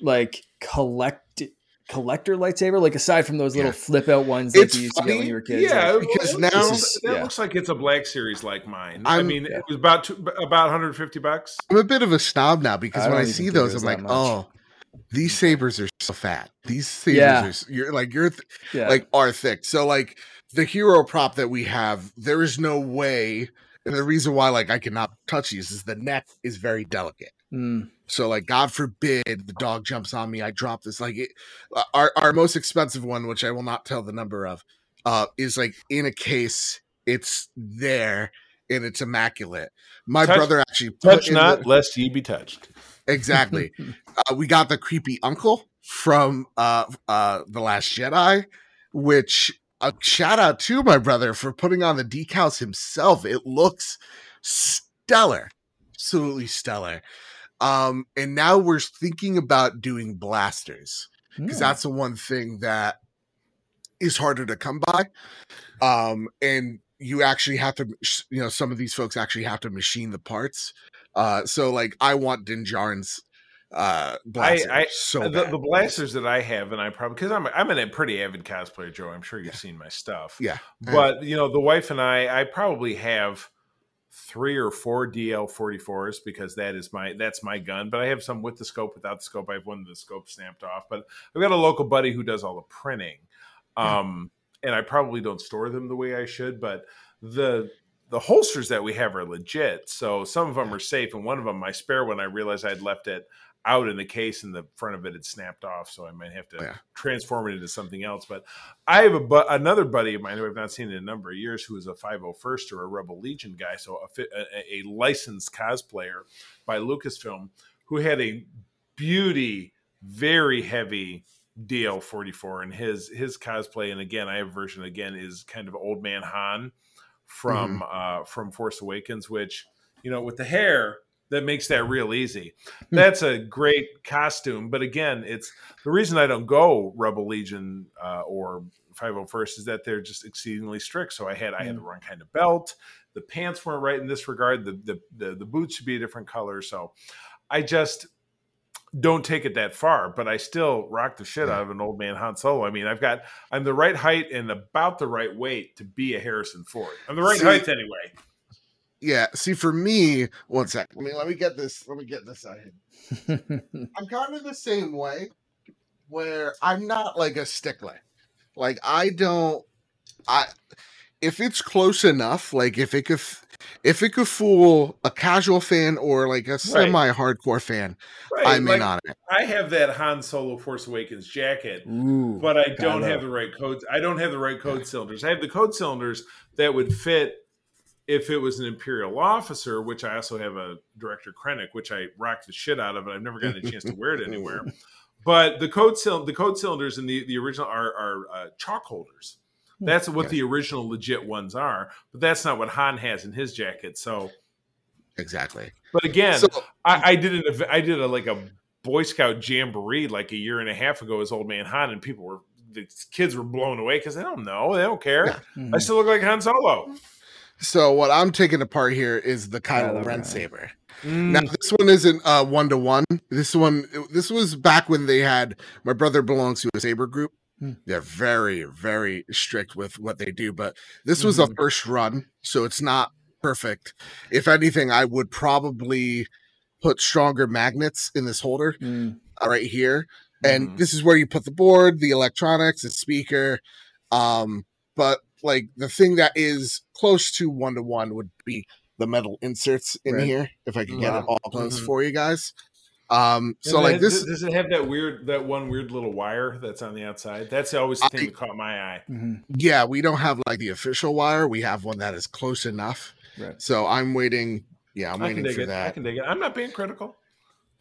like collect collector lightsaber. Like aside from those little Yeah. flip out ones that It's you used to get when you were kids. Yeah, like- because now- this This is- is- that yeah. looks like it's a black series like mine. i I'm- mean, Yeah. it was about two, about 150 bucks. I'm a bit of a snob now because I when I see those, I'm like, much. oh, these sabers are so fat. These sabers Yeah. are you're like you're th- yeah. like are thick. So like the hero prop that we have, there is no way. And the reason why like I cannot touch these is the neck is very delicate. Mm. So like God forbid the dog jumps on me, I drop this. Like it, uh, our our most expensive one, which I will not tell the number of, uh, is like in a case. It's there and it's immaculate. My Touch- brother actually put Touch in not, the- lest ye be touched. Exactly. uh, we got the creepy uncle from uh uh the Last Jedi, which a shout out to my brother for putting on the decals himself. It looks stellar, absolutely stellar. Um, and now we're thinking about doing blasters because Mm. that's the one thing that is harder to come by. Um, and you actually have to, you know, some of these folks actually have to machine the parts. Uh, so like I want Din Djarin's uh blaster I- so the, the blasters that I have, and I probably because I'm I'm a pretty avid cosplayer, Joe. I'm sure you've Yeah. seen my stuff. Yeah. but you know, the wife and I, I probably have three or four DL 44s because that is my that's my gun. But I have some with the scope, without the scope. I have one with the scope snapped off. But I've got a local buddy who does all the printing, Yeah. um, and I probably don't store them the way I should. But the the holsters that we have are legit. So some of them are safe, and one of them, my spare one, I realized I'd left it out in the case, and the front of it had snapped off. So I might have to oh, Yeah. transform it into something else. But I have a bu- another buddy of mine who I've not seen in a number of years, who is a 501st or a Rebel Legion guy, so a, a, a licensed cosplayer by Lucasfilm, who had a beauty, very heavy DL 44, and his his cosplay, and again, I have a version again is kind of old man Han from uh from Force Awakens, which you know with the hair that makes that real easy. That's a great costume, but again, it's the reason I don't go Rebel Legion uh, or 501st is that they're just exceedingly strict. So I had I had the wrong kind of belt. The pants weren't right in this regard. The the the, the boots should be a different color. So I just don't take it that far, but I still rock the shit out of an old man Han Solo. I mean, I've got I'm the right height and about the right weight to be a Harrison Ford. I'm the right See- height anyway. yeah. See, for me, one sec. Let me let me get this. Let me get this out here. I'm kind of the same way where I'm not like a stickler. Like I don't I if it's close enough, like if it could if it could fool a casual fan or like a semi hardcore fan, Right. I'm like, in on it. I have that Han Solo Force Awakens jacket, Ooh, but I don't have the right codes. I don't have the right code cylinders. I have the code cylinders that would fit if it was an Imperial officer, which I also have a Director Krennic, which I rocked the shit out of, and I've never gotten a chance to wear it anywhere. But the code cyl- the code cylinders in the the original are are uh, chalk holders. That's what Okay. the original legit ones are, but that's not what Han has in his jacket. So, Exactly. but again, So I, I did an I did a like a Boy Scout jamboree like a year and a half ago as Old Man Han, and people were the kids were blown away because they don't know, they don't care. Yeah. Mhm. I still look like Han Solo. so what I'm taking apart here is the Kylo Kylo Ren Ren. saber. Mm, Now this one isn't uh one to one. This one this was back when they had my brother belongs to a saber group. Hmm. They're very, very strict with what they do, but this was a Mhm. first run, so it's not perfect. If anything, I would probably put stronger magnets in this holder Mm. uh, right here. And Mhm. this is where you put the board, the electronics, the speaker. Um, but like the thing that is close to one to one would be the metal inserts in Right. here. If I could get it all close Mhm. for you guys. Um, so like this, does it have that weird that one weird little wire that's on the outside? That's always the thing I- that caught my eye. Mhm. yeah, we don't have like the official wire. We have one that is close enough. Right. So I'm waiting. Yeah, I'm I can waiting dig for it. I can dig it. I'm not being critical.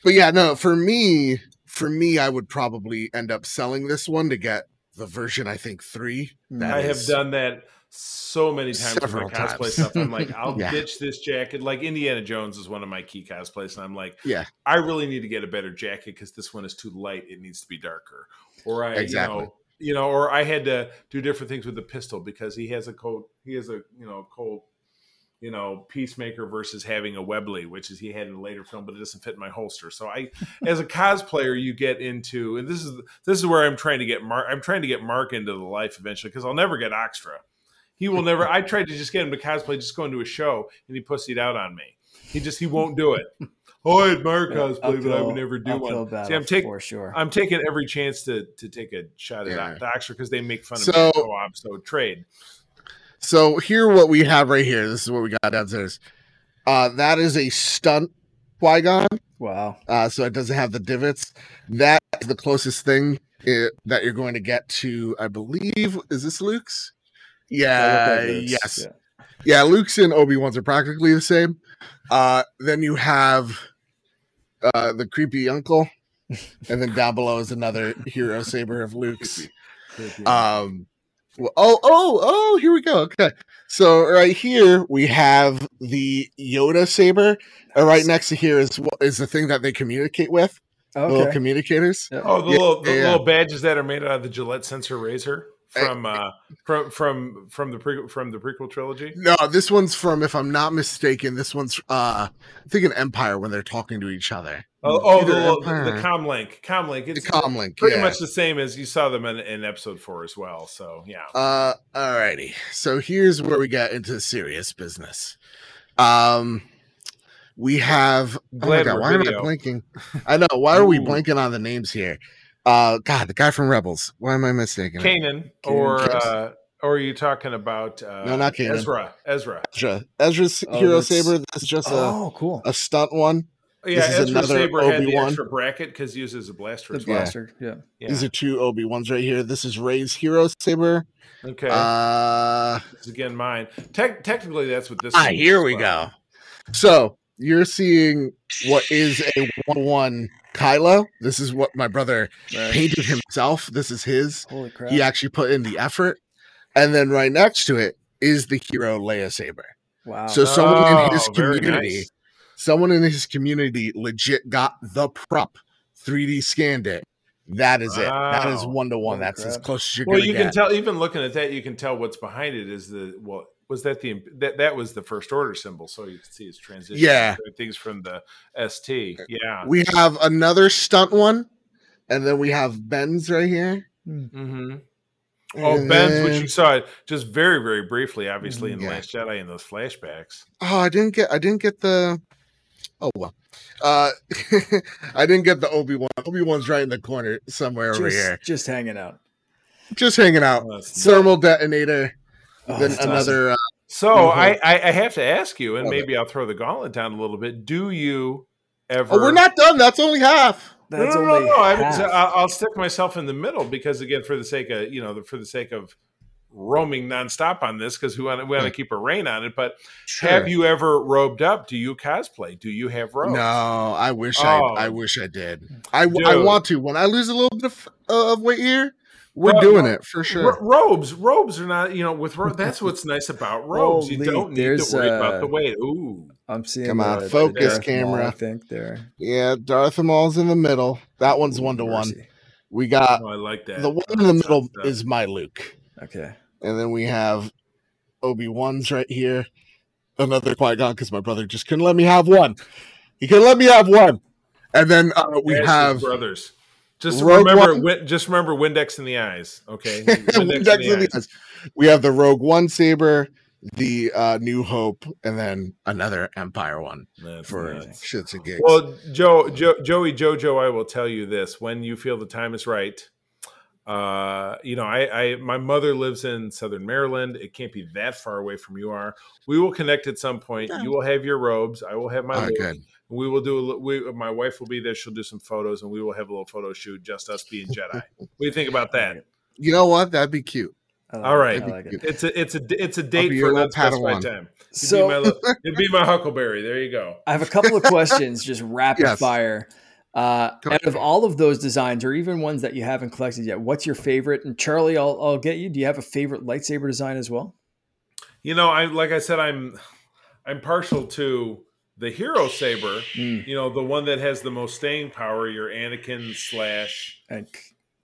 But yeah, no, for me, for me, I would probably end up selling this one to get the version I think three. That I have done that so many times with my Several cosplay times. stuff. I'm like, I'll Yeah. ditch this jacket. Like Indiana Jones is one of my key cosplays, and I'm like, Yeah. I really need to get a better jacket because this one is too light. It needs to be darker. Or I, Exactly. you know, you know, or I had to do different things with the pistol because he has a coat. He has a you know Colt, you know, peacemaker versus having a Webley, which is he had in a later film, but it doesn't fit in my holster. So I, as a cosplayer, you get into, and this is this is where I'm trying to get Mark. I'm trying to get Mark into the life eventually because I'll never get Oxtra. He will never. I tried to just get him to cosplay, just going to a show, and he pussied out on me. He just he won't do it. Oh, I admire cosplay, but I would never do uphill one. See, I'm taking for sure. I'm taking every chance to to take a shot at Yeah. yeah. Oxtra because they make fun of So- me in co-op. So trade. So here, what we have right here. This is what we got downstairs. Uh, that is a stunt Qui Gon. Wow. uh, so it doesn't have the divots. That's the closest thing uh, that you're going to get to. I believe is this Luke's? That Yeah, looked yes, yeah. yeah. Luke's and Obi Wan's are practically the same. Uh, then you have uh, the creepy uncle, and then down below is another hero saber of Luke's. Um, well, oh, oh, oh, here we go. Okay. So right here we have the Yoda saber. Uh, right next to here is what is the thing that they communicate with. the Little communicators. Yeah. Oh, the Yeah, little the yeah. little badges that are made out of the Gillette sensor razor from uh from from from the pre- from the prequel trilogy. No, this one's from, if I'm not mistaken, this one's uh I think an Empire when they're talking to each other. Oh, oh the, the, comlink, comlink. The comlink. pretty yeah. much the same as you saw them in, in episode four as well. So yeah. Uh alrighty. So here's where we get into serious business. Um we have oh my god, why am I video. blinking? I know, why are we Ooh. blanking on the names here? Uh God, the guy from Rebels. Why am I mistaken? it? Kanan, Kanan, or uh, or are you talking about uh, No, not Kanan. Ezra? Ezra. Ezra. Ezra's Oh, hero that's- saber. This is just Oh, cool. a, a stunt one. Yeah, This is Ezra another Saber had the extra bracket because he uses a blaster The as blaster. Yeah. Yeah. These are two Obi Wans right here. This is Rey's hero saber. okay. Uh this is again mine. Tec- technically, that's what this. ah, is here we well. go. So you're seeing what is a one one Kylo. This is what my brother Right. painted himself. This is his. Holy crap. He actually put in the effort. And then right next to it is the hero Leia saber. Wow. So someone in his Oh, community, nice. someone in his community legit got the prop, 3D scanned it. That is it. That is one to one. Holy That's as close as you're Well, gonna you get. can tell. Even looking at that, you can tell what's behind it is the well. Was that the that that was the first order symbol? So you can see its transition. Yeah. things from the ST. Yeah. We have another stunt one, and then we have Ben's right here. Mm-hmm. Oh, And Ben's, which you saw it just very, very briefly, obviously in the Yeah. Last Jedi in those flashbacks. Oh, I didn't get. I didn't get the. Oh well. Uh, I didn't get the Obi Wan. Obi Wan's right in the corner somewhere over just, here, just hanging out. just hanging out. Oh, that's- Thermal detonator. Oh, then awesome. another. Uh, So Mhm. I, I I have to ask you, and Love it. maybe I'll throw the gauntlet down a little bit. Do you ever? oh, we're not done. That's only half. That's no, no, only no, no. I mean, half. so I'll, I'll stick myself in the middle because, again, for the sake of you know, for the sake of roaming nonstop on this, because we want to, we want to keep a rein on it. But have you ever robed up? Do you cosplay? Do you have robes? No, I wish Oh. I. I wish I did. I, I want to. When I lose a little bit of, of weight here, we're Well, doing it for sure. Ro- robes, robes are not. You know, with ro- that's what's nice about robes. you don't need to worry uh, about the weight. Ooh, I'm seeing. Come on, the- the focus, Darth Maul, camera. I think there. yeah, Darth Maul's in the middle. That one's one to one. We got oh, I like that. the one in the middle That's- is my Luke, Okay. and then we have Obi Wan's right here. Another Qui Gon because my brother just couldn't let me have one. He couldn't let me have one. And then uh, we Ashes have brothers. Just Rogue remember, One. Just remember Windex in the eyes. Okay, Windex Windex in the in the eyes. eyes. we have the Rogue One saber, the uh, New Hope, and then another Empire one That's for nuts. shits and gigs. Well, Joe, Joe, Joey, Jojo, I will tell you this: when you feel the time is right, uh, you know, I, I, my mother lives in Southern Maryland. It can't be that far away from you are. We will connect at some point. Yeah. You will have your robes. I will have my. All right. We will do a. li- We, my wife will be there. She'll do some photos, and we will have a little photo shoot, just us being Jedi. what do you think about that? You know what? That'd be cute. I like All it, like it. It's a, it's a, it's a date for your an little Padawan. time. It'd So be my, it'd be my Huckleberry. There you go. I have a couple of questions, just rapid Yes. fire. Uh, out of all of those designs, or even ones that you haven't collected yet, what's your favorite? And Charlie, I'll, I'll get you. Do you have a favorite lightsaber design as well? You know, I like I said, I'm I'm partial to the hero saber. Mm. You know, the one that has the most staying power. Your Anakin slash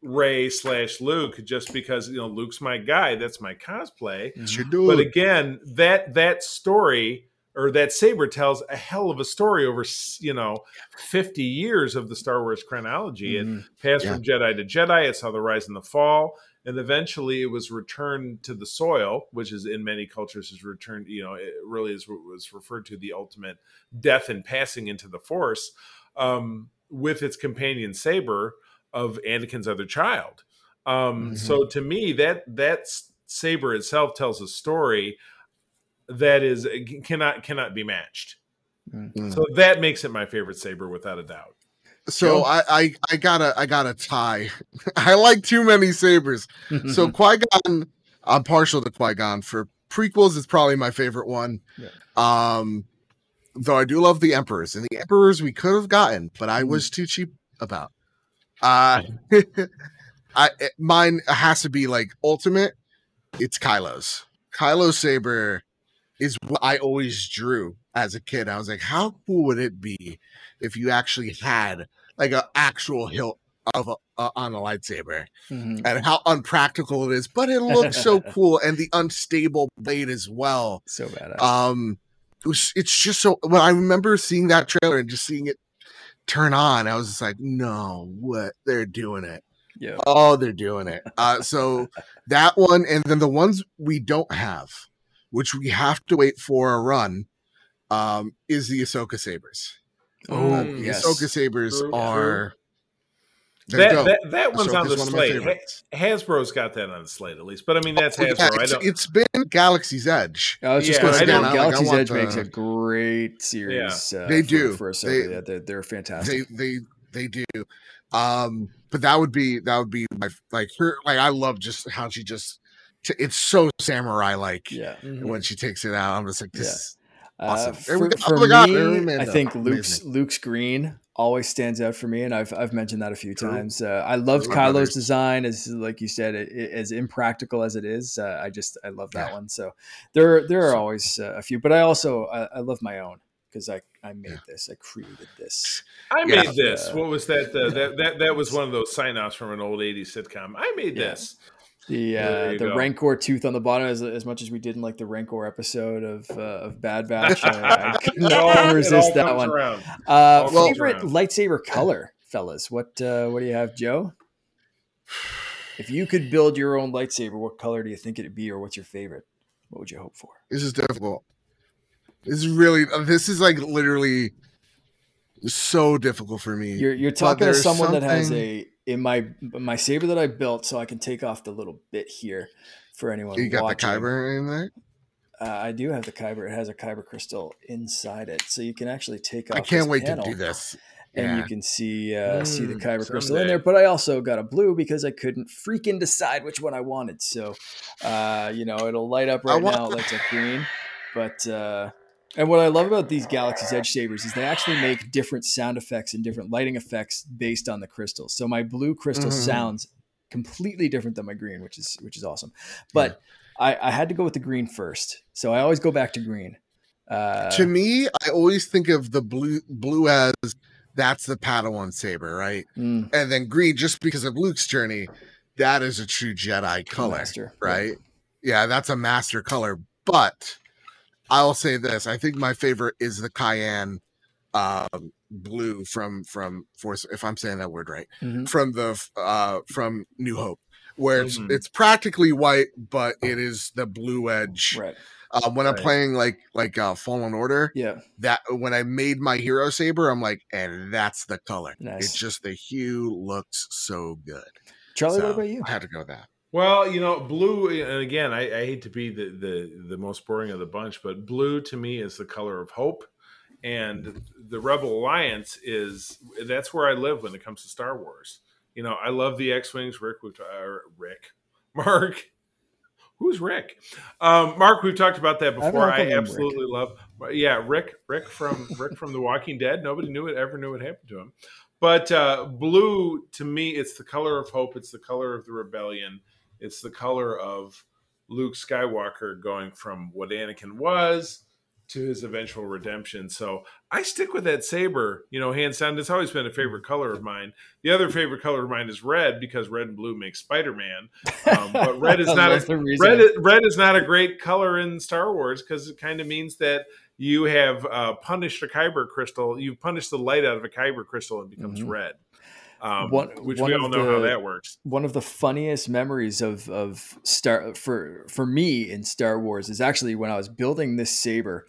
Rey slash Luke, just because you know Luke's my guy. That's my cosplay. It's your dude. But again, that that story or that saber tells a hell of a story over you know 50 years of the Star Wars chronology. It Mhm. passed Yeah. from Jedi to Jedi. It saw the rise and the fall, and eventually it was returned to the soil, which is in many cultures is returned. You know, it really is what was referred to the ultimate death and passing into the Force, um, with its companion saber of Anakin's other child. Um, Mhm. So to me, that that saber itself tells a story that is cannot cannot be matched. Mm. So that makes it my favorite saber without a doubt. So I, I I gotta I gotta tie. I like too many sabers. So Qui Gon, I'm partial to Qui Gon for prequels. It's probably my favorite one. Yeah. Um, though I do love the Emperors, and the Emperors we could have gotten, but I Mm. was too cheap about. Uh, I it- mine has to be like ultimate. It's Kylo's. Kylo saber is what I always drew as a kid. I was like, how cool would it be if you actually had like an actual hilt of a, uh, on a lightsaber? Mhm. and how unpractical it is, but it looks so cool and the unstable blade as well. so badass. Um, it was, it's just so. When I remember seeing that trailer and just seeing it turn on, I was just like, no, what they're doing it. yeah. Oh, they're doing it. Uh, so that one, and then the ones we don't have, which we have to wait for a run, um, is the Ahsoka sabers. Oh, The yes. Ahsoka sabers True, are. they're That, that that one's on the one slate. Ha- Hasbro's got that on the slate at least, but I mean that's Oh, yeah, Hasbro. I it's- don't. it's been Galaxy's Edge. I was just Yeah, going to I say, don't- like, I Galaxy's Edge makes a great series. Uh, They for- do. for Ahsoka. They- yeah, they're, they're they fantastic. they they do um but that would be that would be my like her like i love just how she just t- it's so samurai like yeah. Mhm. when she takes it out i'm just like this Awesome. Uh, for for Oh my God, me, there I think. Luke's Amazing. Luke's green always stands out for me, and I've I've mentioned that a few True. times. Uh, I loved True. Kylo's Brothers. design, as like you said, it, it- as impractical as it is. Uh, I just I love that Yeah. one. So there there are always uh, a few, but I also I, I love my own because I I made Yeah. this, I created this. I Yeah. made this. Uh, what was that? Uh, that that that was one of those sign offs from an old '80s sitcom. I made Yeah. this. The Yeah, there uh, the go. Rancor tooth on the bottom, as, as much as we did in like the Rancor episode of uh, of Bad Batch, I, I could not resist that one. Uh, Well- favorite around. lightsaber color, fellas. What uh, what do you have, Joe? If you could build your own lightsaber, what color do you think it'd be, or what's your favorite? What would you hope for? this is difficult this is really this is like literally so difficult for me You're you're talking to there's someone that has a in my my saber that I built, so I can take off the little bit here for anyone. you got watching. the kyber in there Uh, I do have the kyber. It has a kyber crystal inside it, so you can actually take off. i can't this wait panel. to do this and Yeah. you can see uh, see the Mm, kyber crystal in there. But I also got a blue because I couldn't freaking decide which one I wanted. So, uh, you know, it'll light up right now. It lights up green. But uh, and what I love about these Galaxy's Edge sabers is they actually make different sound effects and different lighting effects based on the crystals. So my blue crystal Mhm. sounds completely different than my green, which is which is awesome. But I, I had to go with the green first, so I always go back to green. Uh, to me i always think of the blue blue as that's the padawan saber right mm, and then green just because of luke's journey that is a true jedi color master, right? Yeah, that's a master color. But I'll say this: I think my favorite is the cayenne um, blue from from Force. If I'm saying that word right, Mhm. from the uh, from New Hope, where it's Mhm. it's practically white, but it is the blue edge. Right. Um, when I'm playing like like uh, Fallen Order, Yeah. that when I made my hero saber, I'm like, and that's the color. Nice. It's just the hue looks so good. Charlie, So, what about you? I had to go with that. Well, you know, blue, and again, I, I hate to be the, the the most boring of the bunch, but blue to me is the color of hope, and the Rebel Alliance is that's where I live when it comes to Star Wars. You know, I love the X wings. Rick, we've, uh, Rick, Mark, who's Rick? Um, Mark, we've talked about that I before. I, named absolutely love. Yeah, Rick, Rick from Rick from The Walking Dead. Nobody knew it ever knew what happened to him. But uh, blue, to me, it's the color of hope. It's the color of the rebellion. It's the color of Luke Skywalker going from what Anakin was to his eventual redemption. So I stick with that saber. You know, hands down, it's always been a favorite color of mine. The other favorite color of mine is red because red and blue make Spider Man. Um, but red is not a, red. Red is not a great color in Star Wars because it kind of means that you have uh, punished a kyber crystal. You've punished the light out of a kyber crystal and it becomes Mhm. red. Um, One- which one we all know how that works. one of the funniest memories of of Star for for me in Star Wars is actually when I was building this saber,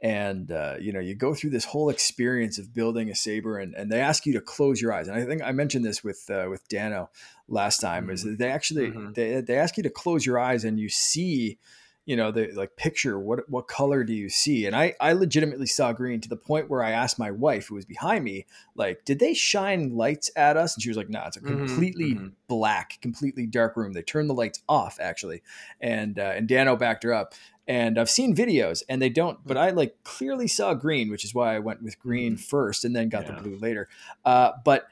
and uh, you know you go through this whole experience of building a saber, and, and they ask you to close your eyes, and I think I mentioned this with uh, with Dano last time, is that they actually Mhm. they they ask you to close your eyes and you see you know the like picture what what color do you see? And i i legitimately saw green to the point where i asked my wife who was behind me like did they shine lights at us? And she was like no nah, it's a Mhm, completely mhm. black completely dark room. They turned the lights off actually. And uh, and dano backed her up. And i've seen videos and they don't but i like clearly saw green which is why i went with green first and then got Yeah. the blue later. Uh, but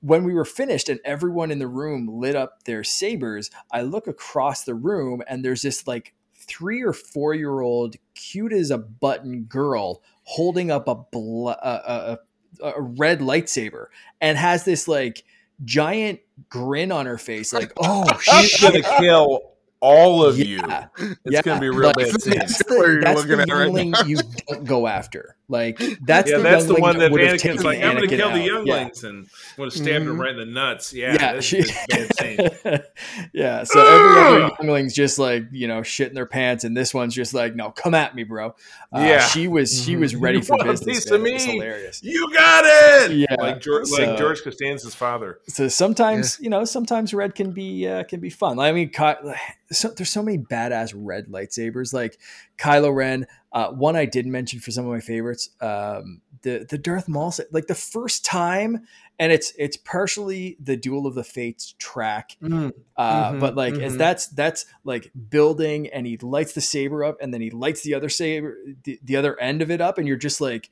when we were finished and everyone in the room lit up their sabers, I look across the room and there's this like three or four year old, cute as a button girl holding up a, bl- a, a, a red lightsaber and has this like giant grin on her face, like, oh, She's gonna kill all of you. It's Yeah, gonna be real like, bad scene. That's Where the, you're that's looking the at right youngling now. you don't go after. Like that's yeah, the that's the one that would have Anakin's like, I'm gonna Anakin kill the out. Yeah. younglings and want to stab him Mhm. right in the nuts. Yeah, yeah, that's she, a bad scene. yeah. So every other youngling's just like you know shitting their pants, and this one's just like, no, come at me, bro. Uh, Yeah. she was she was ready You for want a business. piece man. of It was me? hilarious. You got it. Yeah, like George, so- like George Costanza's father. So sometimes you know sometimes red can be uh, can be fun. I mean, Ky- so, there's so many badass red lightsabers like Kylo Ren. Uh, one I did mention for some of my favorites, um, the the Darth Maul, sa- like the first time, and it's it's partially the Duel of the Fates track uh, Mhm, but like as mhm. that's that's like building and he lights the saber up and then he lights the other saber the, the other end of it up and you're just like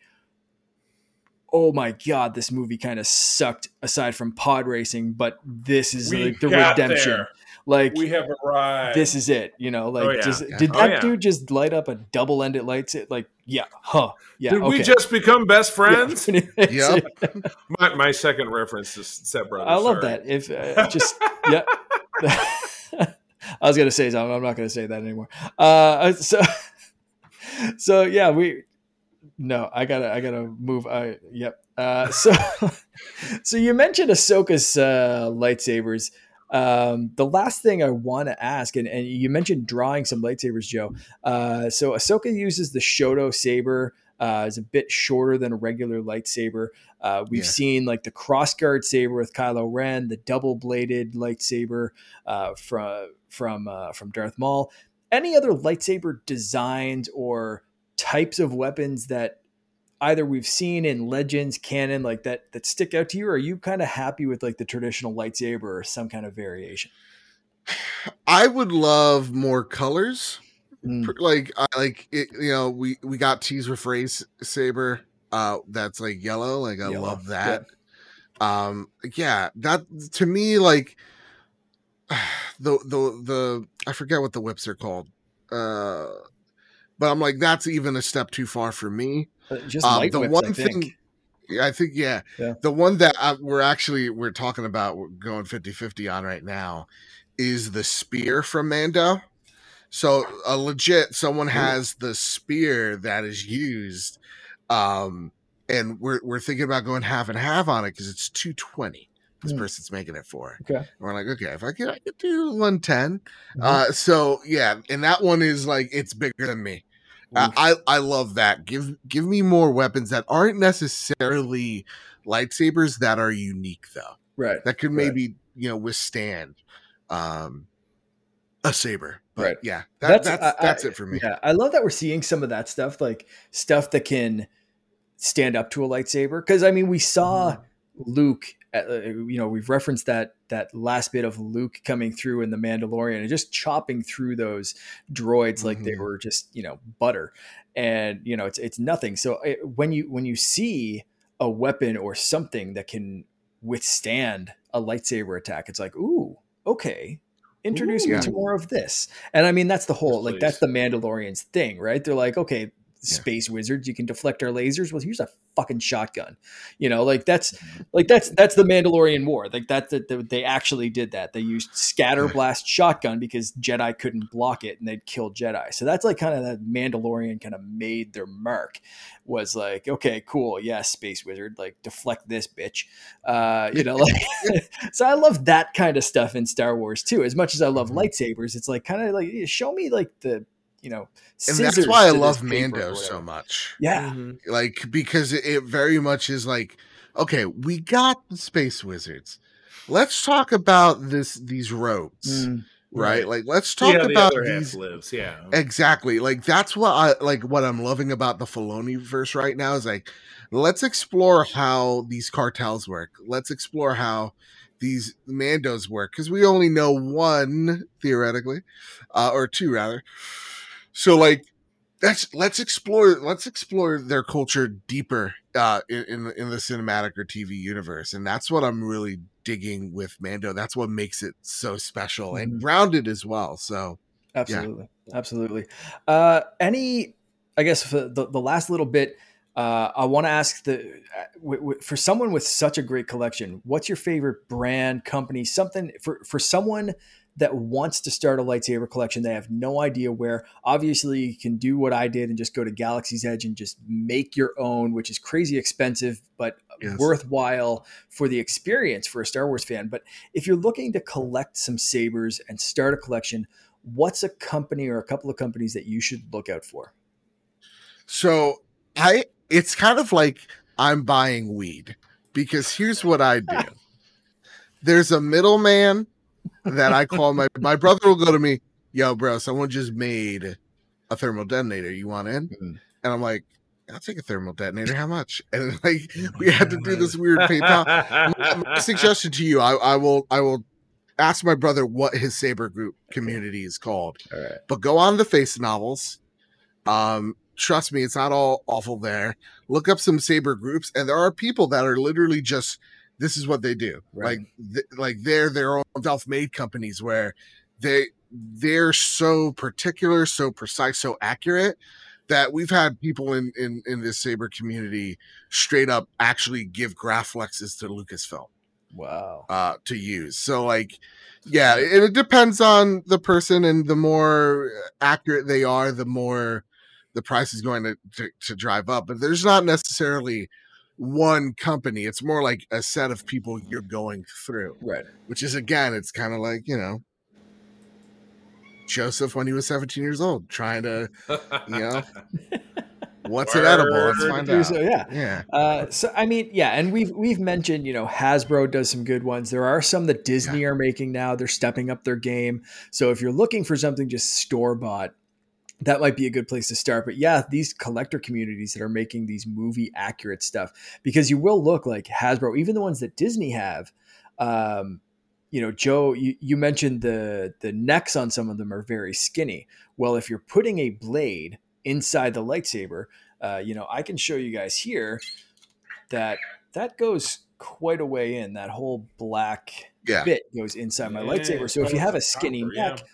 oh my god this movie kind of sucked aside from pod racing but this is We like the redemption there. Like We have arrived. this is it you know like Oh, yeah. just did Oh, that yeah. dude just light up a double-ended lights it like yeah huh yeah Did okay. we just become best friends? Yeah. Yep. My, my second reference is Step Brothers. I love sorry. that. If uh, just yeah, I was gonna say something. I'm not gonna say that anymore. Uh, so so yeah, we no, I gotta I gotta move. I yep. Uh, so so you mentioned Ahsoka's uh, lightsabers. Um, the last thing I want to ask, and, and you mentioned drawing some lightsabers, Joe. Uh, so Ahsoka uses the Shoto saber. Uh, is a bit shorter than a regular lightsaber. Uh, we've Yeah. seen like the crossguard saber with Kylo Ren, the double bladed lightsaber uh, from from uh, from Darth Maul. Any other lightsaber designs or types of weapons that either we've seen in Legends canon like that that stick out to you, or are you kind of happy with like the traditional lightsaber or some kind of variation? I would love more colors. Mm. Like, I like it, you know, we we got teased with phrase saber, uh, that's like yellow. Like, I Yellow, love that. Um, yeah, that to me, like the the the I forget what the whips are called. Uh, but I'm like, that's even a step too far for me. Uh, Just Um, the whips, one I thing- I think yeah. Yeah. The one that I, we're actually we're talking about we're going 50-50 on right now is the spear from Mando. So a legit someone has the spear that is used um and we're we're thinking about going half and half on it cuz it's 220 this Hmm. person's making it for. Okay. And we're like, okay, if I could I could do 110. Mhm. Uh so yeah, and that one is like it's bigger than me. I I love that. Give give me more weapons that aren't necessarily lightsabers that are unique though. right. That could Right. maybe you know withstand um a saber. But Right. yeah, that, that's I- that's, I- it for me. Yeah, I love that we're seeing some of that stuff, like stuff that can stand up to a lightsaber. Because I mean, we saw Luke. Uh, you know, we've referenced that that last bit of Luke coming through in the Mandalorian and just chopping through those droids like they Mhm. were just you know butter, and you know it's it's nothing. So it, when you when you see a weapon or something that can withstand a lightsaber attack, it's like ooh, okay. Introduce me Ooh. to more of this. And I mean, that's the whole, Yes, like, please. that's the Mandalorian's thing, right? They're like, okay, space wizards, you can deflect our lasers. Well, here's a fucking shotgun. You know, like that's like that's that's the Mandalorian War. Like that, that, they actually did that. They used scatter blast shotgun because Jedi couldn't block it and they'd kill Jedi. So that's like kind of that Mandalorian kind of made their mark. Was like, okay, cool, yeah, space wizard, like deflect this bitch. Uh, you know, like so I love that kind of stuff in Star Wars too. As much as I love Mhm. lightsabers, it's like kind of like show me like the you know, And that's why I love Mando so much. Yeah, Mhm. Like because it, it very much is like, okay, we got the space wizards. Let's talk about this these roads. Mm, right? Right. Like let's talk how the about other these lives. Yeah. Exactly. Like that's what I like what I'm loving about the Filoni verse right now is like let's explore how these cartels work. Let's explore how these mandos work cuz we only know one theoretically uh or two rather. So like let's let's explore let's explore their culture deeper uh in in, the- in the cinematic or TV universe and that's what I'm really digging with Mando. That's what makes it so special and Mhm. grounded as well. So Absolutely, absolutely. Uh, any, I guess for the the last little bit, uh, I want to ask the uh, w- w- for someone with such a great collection, what's your favorite brand, company, something for for someone that wants to start a lightsaber collection? They have no idea where. Obviously, you can do what I did and just go to Galaxy's Edge and just make your own, which is crazy expensive, but Yes. worthwhile for the experience for a Star Wars fan. But if you're looking to collect some sabers and start a collection, what's a company or a couple of companies that you should look out for? So I it's kind of like I'm buying weed because here's what I do. There's a middleman that I call my my brother will go to me, yo, bro, someone just made a thermal detonator. You want in? Mhm. And I'm like, I'll take a thermal detonator. How much? And like we had to do this weird PayPal. My, my suggestion to you, I, I will I will ask my brother what his saber group community is called All right. but go on the face novels um trust me it's not all awful there look up some saber groups and there are people that are literally just this is what they do Right. like th- like they're their own self-made companies where they they're so particular so precise so accurate that we've had people in in in this saber community straight up actually give Graflexes to lucasfilm Wow. uh to use so like yeah it, it depends on the person and the more accurate they are the more the price is going to, to to drive up but there's not necessarily one company it's more like a set of people you're going through Right. which is again it's kind of like you know joseph when he was 17 years old trying to you know what's it edible let's find out so, yeah. yeah Uh, so I mean, yeah, and we've we've mentioned, you know, Hasbro does some good ones. There are some that Disney are making now. They're stepping up their game. So if you're looking for something just store bought, that might be a good place to start. But yeah, these collector communities that are making these movie accurate stuff, because you will look like Hasbro, even the ones that Disney have. Um, you know, Joe, you, you mentioned the the necks on some of them are very skinny. Well, if you're putting a blade inside the lightsaber, uh, you know, I can show you guys here that that goes quite a way in. That whole black yeah bit goes inside my Yeah, lightsaber. So if you have a skinny topper, neck, yeah.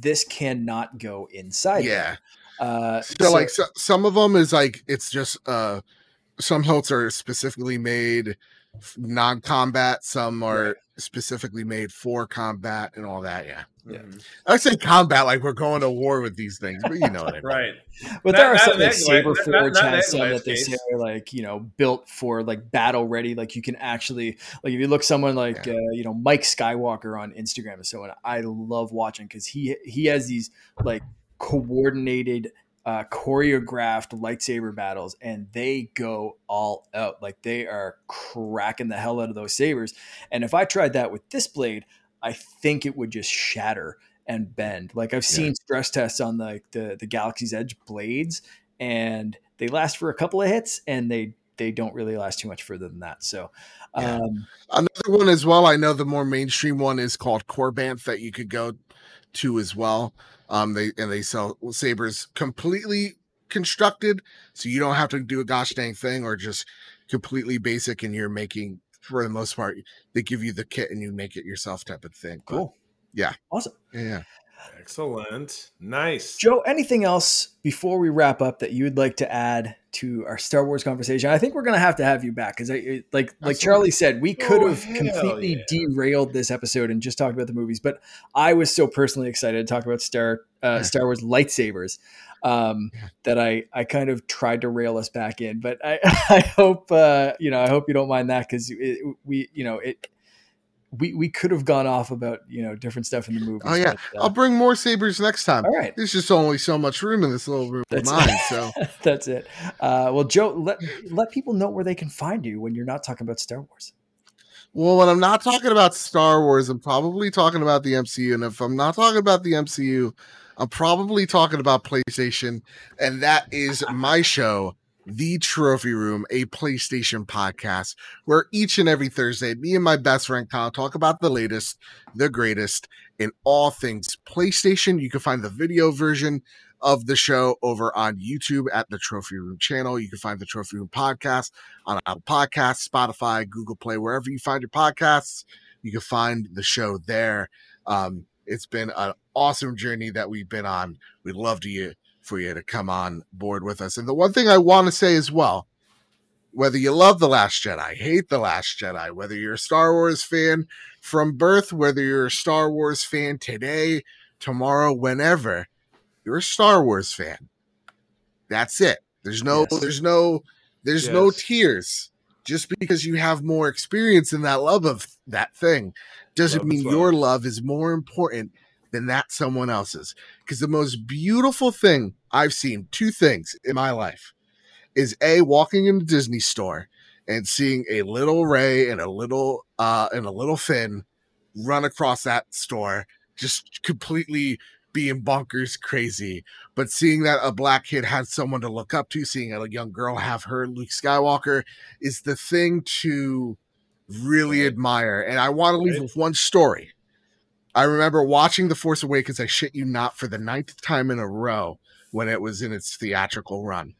This cannot go inside. yeah. Uh, so, like so, some of them is like it's just uh some hilts are specifically made non-combat some are. Specifically made for combat and all that yeah Yeah. Mhm. i say combat like we're going to war with these things but you know what I mean. Right. But Not- there are some like that Saber glass- Forge has some that they case. say are like you know built for like battle ready. Like you can actually like if you look someone like Yeah. uh, you know Mike Skywalker on Instagram and so on. I love watching because he he has these like coordinated. Uh, choreographed lightsaber battles and they go all out. Like they are cracking the hell out of those sabers. And if i tried that with this blade i think it would just shatter and bend. Like i've seen stress tests on the, the the galaxy's edge blades and they last for a couple of hits and they they don't really last too much further than that. So Yeah. um another one as well i know the more mainstream one is called Korbanth that you could go to as well um they and they sell sabers completely constructed so you don't have to do a gosh dang thing or just completely basic and you're making for the most part they give you the kit and you make it yourself type of thing But, cool yeah. awesome yeah Excellent. Nice. joe anything else before we wrap up that you would like to add to our star wars conversation i think we're gonna have to have you back because like like Absolutely. charlie said we could Oh, have completely yeah. derailed this episode and just talked about the movies but i was so personally excited to talk about star uh, star wars lightsabers um, Yeah. that I, I kind of tried to rail us back in, but I, I hope, uh, you know, I hope you don't mind that. Cause we, you know, it, we, we could have gone off about, you know, different stuff in the movie. Oh, yeah. i'll bring more sabers next time all right. there's just only so much room in this little room of mine so That's it. Uh, well, Joe, let, let people know where they can find you when you're not talking about Star Wars. Well, when I'm not talking about Star Wars, I'm probably talking about the MCU. And if I'm not talking about the MCU, I'm probably talking about PlayStation. And that is my show, The Trophy Room, a PlayStation podcast, where each and every Thursday, me and my best friend Kyle talk about the latest, the greatest in all things PlayStation. You can find the video version of the show over on YouTube at the Trophy Room channel. You can find the Trophy Room podcast on Apple Podcasts, Spotify, Google Play, wherever you find your podcasts. You can find the show there. Um, it's been an awesome journey that we've been on. We'd love to you for you to come on board with us. And the one thing I want to say as well, whether you love The Last Jedi, hate The Last Jedi, whether you're a Star Wars fan from birth, whether you're a Star Wars fan today, tomorrow, whenever, you're a Star Wars fan. That's it. There's no yes. there's no there's yes. no tears. Just because you have more experience in that love of that thing doesn't love mean your love is more important than that someone else's. Because the most beautiful thing I've seen, two things in my life, is a walking in a Disney store and seeing a little Rey and a little uh and a little Finn run across that store, just completely being bonkers crazy. But seeing that a black kid had someone to look up to, seeing a young girl have her Luke Skywalker is the thing to really admire. And I want to leave with one story. I remember watching The Force Awakens, I shit you not, for the ninth time in a row when it was in its theatrical run.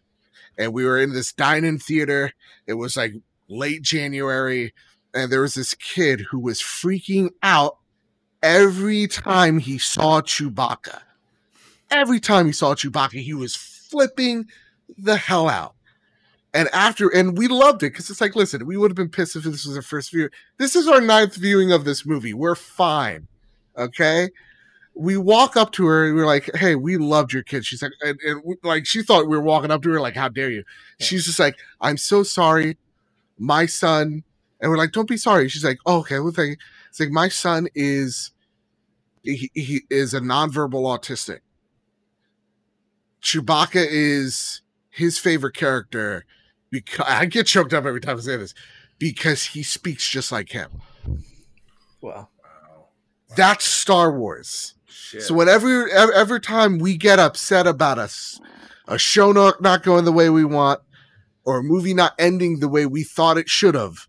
And we were in this dine-in theater. It was like late January, and there was this kid who was freaking out every time he saw Chewbacca, every time he saw Chewbacca, he was flipping the hell out. And after, and we loved it because it's like, listen, we would have been pissed if this was our first view. This is our ninth viewing of this movie. We're fine. Okay. We walk up to her and we're like, hey, we loved your kid. She's like, and, and we, like, she thought we were walking up to her, like, how dare you? Yeah. She's just like, I'm so sorry. My son, and we're like, don't be sorry. She's like, oh, okay, well, thank you. It's like, my son is he, he is a nonverbal autistic. Chewbacca is his favorite character because I get choked up every time I say this because he speaks just like him. Wow. That's Star Wars. Shit. So whenever every time we get upset about us a show not, not going the way we want or a movie not ending the way we thought it should have,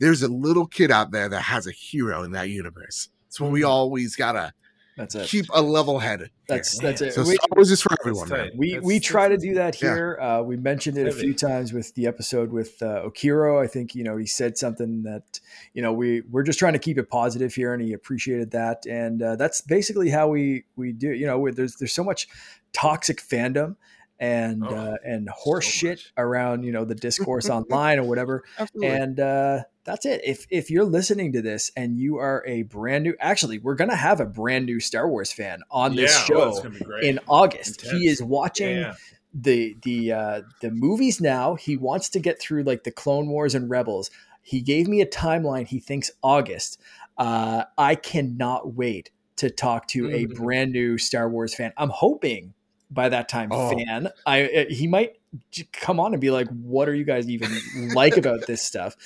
there's a little kid out there that has a hero in that universe. It's when we mm-hmm. always gotta that's it. Keep a level head. That's here. that's it. So we, Star Wars is for everyone. We that's, we try to do that here. Yeah. Uh, we mentioned it a few times with the episode with uh, Okiro. I think you know he said something that you know we we're just trying to keep it positive here, and he appreciated that. And uh, that's basically how we we do. You know, there's there's so much toxic fandom and oh, uh, and horse so shit around you know the discourse online or whatever. Absolutely. And uh, that's it. If if you're listening to this and you are a brand new, actually, we're gonna have a brand new Star Wars fan on this yeah, show in August. Intense. He is watching. Yeah. The the uh, the movies now. He wants to get through like the Clone Wars and Rebels. He gave me a timeline. He thinks August. Uh, I cannot wait to talk to mm-hmm. a brand new Star Wars fan. I'm hoping by that time oh. fan. I uh, he might come on and be like, "What are you guys even like about this stuff?"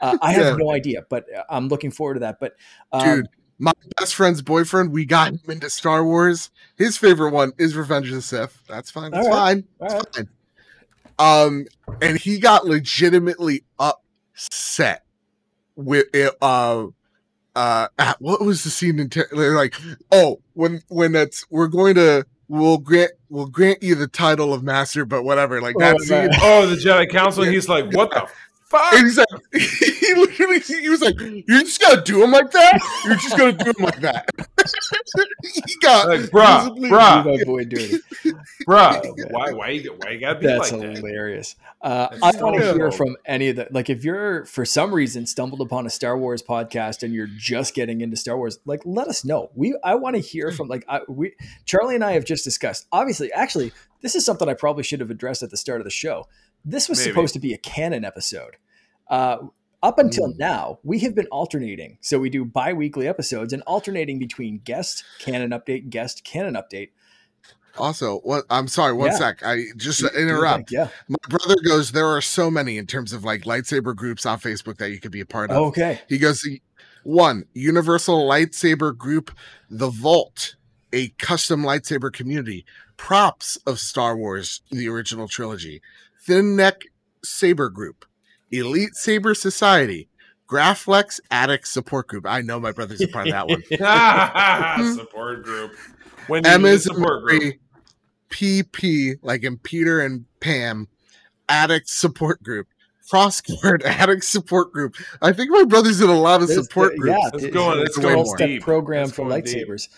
Uh, I have yeah. no idea, but uh, I'm looking forward to that. But um, dude, my best friend's boyfriend, we got him into Star Wars. His favorite one is Revenge of the Sith. That's fine. That's right. fine. That's right. fine. Um, and he got legitimately upset with it. Uh, uh, what was the scene in ter- like? Oh, when when it's we're going to we'll grant we'll grant you the title of master, but whatever. Like that oh. Oh, the Jedi Council. he's like, what the fuck? And he's like, he literally, he was like, you're just gonna do him like that? You're just gonna do him like that? he got, like, bruh, bruh, my boy dirty, bruh. Why, why, you, why you gotta be That's like hilarious. Uh, I want to hear from any of the, like, if you're for some reason stumbled upon a Star Wars podcast and you're just getting into Star Wars, like, let us know. We, I want to hear from, like, I, we, Charlie and I have just discussed. Obviously, actually, this is something I probably should have addressed at the start of the show this was Maybe. supposed to be a canon episode. Uh, up until mm. now, we have been alternating. So we do bi weekly episodes and alternating between guest canon update, guest canon update. Also, what I'm sorry, one Yeah. sec. I just Do- to do your interrupt. thing. Yeah. My brother goes, there are so many in terms of like lightsaber groups on Facebook that you could be a part of. Okay. He goes, one, Universal Lightsaber Group, The Vault, a custom lightsaber community, props of Star Wars, the original trilogy, Thin Neck Saber Group, Elite Saber Society, Graflex Addict Support Group. I know my brother's a part of that one. support group. When you need Emma's support group. PP, like in Peter and Pam, Addict Support Group. Crossword Addict Support Group. I think my brother's in a lot of There's support the- groups. Yeah, It's the- going- it's going 12-step deep. program It's for going lightsabers.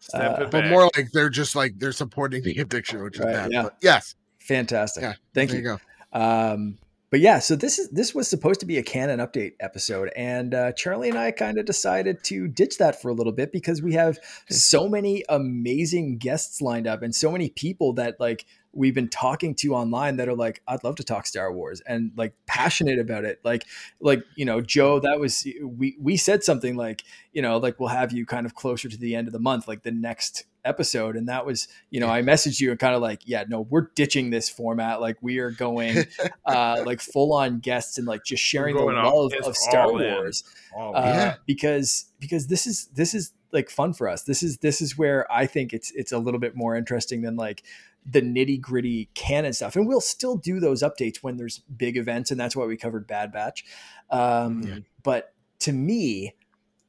Step Uh, but back. more like they're just like they're supporting the addiction, which is Right, bad. yeah. But yes, Fantastic. Yeah, Thank there you. you go. Um, but yeah, so this is this was supposed to be a canon update episode, and uh, Charlie and I kind of decided to ditch that for a little bit because we have so many amazing guests lined up and so many people that like we've been talking to online that are like, I'd love to talk Star Wars and like passionate about it. Like, like you know, Joe, that was we we said something like, you know, like we'll have you kind of closer to the end of the month, like the next episode and that was you know i messaged you and kind of like yeah no we're ditching this format. Like we are going uh like full on guests and like just sharing the love of star wars. Oh, uh, Yeah. because because this is this is like fun for us. This is this is where i think it's it's a little bit more interesting than like the nitty gritty canon stuff and we'll still do those updates when there's big events and that's why we covered bad batch um Yeah. but to me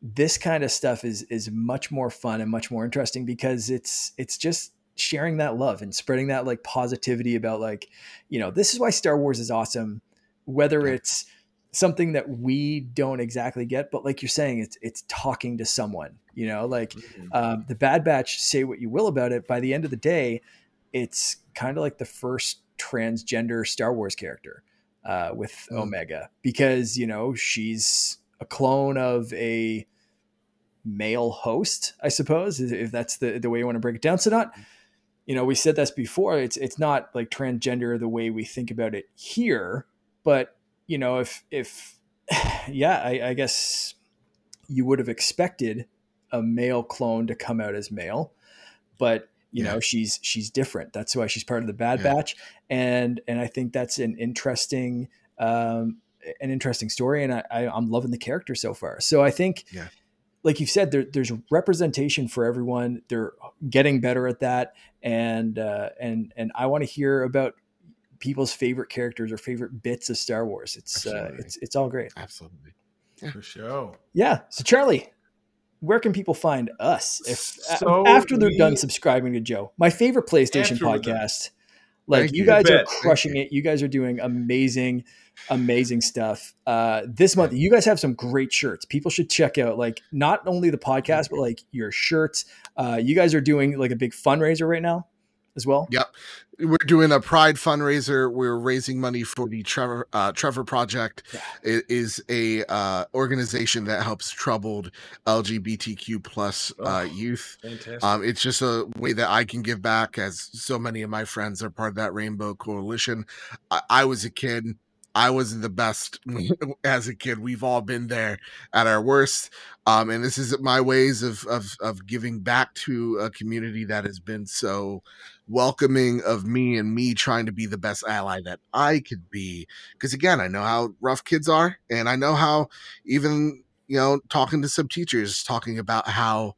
this kind of stuff is is much more fun and much more interesting because it's it's just sharing that love and spreading that like positivity about like you know this is why star wars is awesome whether Yeah. it's something that we don't exactly get but like you're saying it's it's talking to someone you know like Mhm. um, the bad batch say what you will about it by the end of the day it's kind of like the first transgender star wars character uh, with Mm. omega because you know she's a clone of a male host i suppose if- that's the, the way you want to break it down so not you know we said this before it's it's not like transgender the way we think about it here but you know if if yeah i, I guess you would have expected a male clone to come out as male but you Yeah. know she's she's different that's why she's part of the bad Yeah. batch and and i think that's an interesting um an interesting story and I, I i'm loving the character so far so i think Yeah. like you said there, there's representation for everyone they're getting better at that and uh and and i want to hear about people's favorite characters or favorite bits of star wars it's uh it's it's all great Absolutely. For sure. yeah. So Charlie, where can people find us if So after they're we- done subscribing to Joe, my favorite PlayStation After we're done. podcast? Like Thank you guys You are bet. Thank crushing it. You guys are doing amazing, amazing stuff. Uh, this month, you guys have some great shirts. People should check out like not only the podcast, but like your shirts. Uh, you guys are doing like a big fundraiser right now as well. Yep. We're doing a pride fundraiser. We're raising money for the Trevor uh, Trevor Project. Yeah. It is a uh, organization that helps troubled LGBTQ plus uh, Oh. youth. Um, it's just a way that I can give back, as so many of my friends are part of that Rainbow Coalition. I, I was a kid. I wasn't the best as a kid. We've all been there at our worst. Um, and this is my ways of, of of giving back to a community that has been so welcoming of me and me trying to be the best ally that I could be. Because again, I know how rough kids are, and I know how even you know talking to some teachers talking about how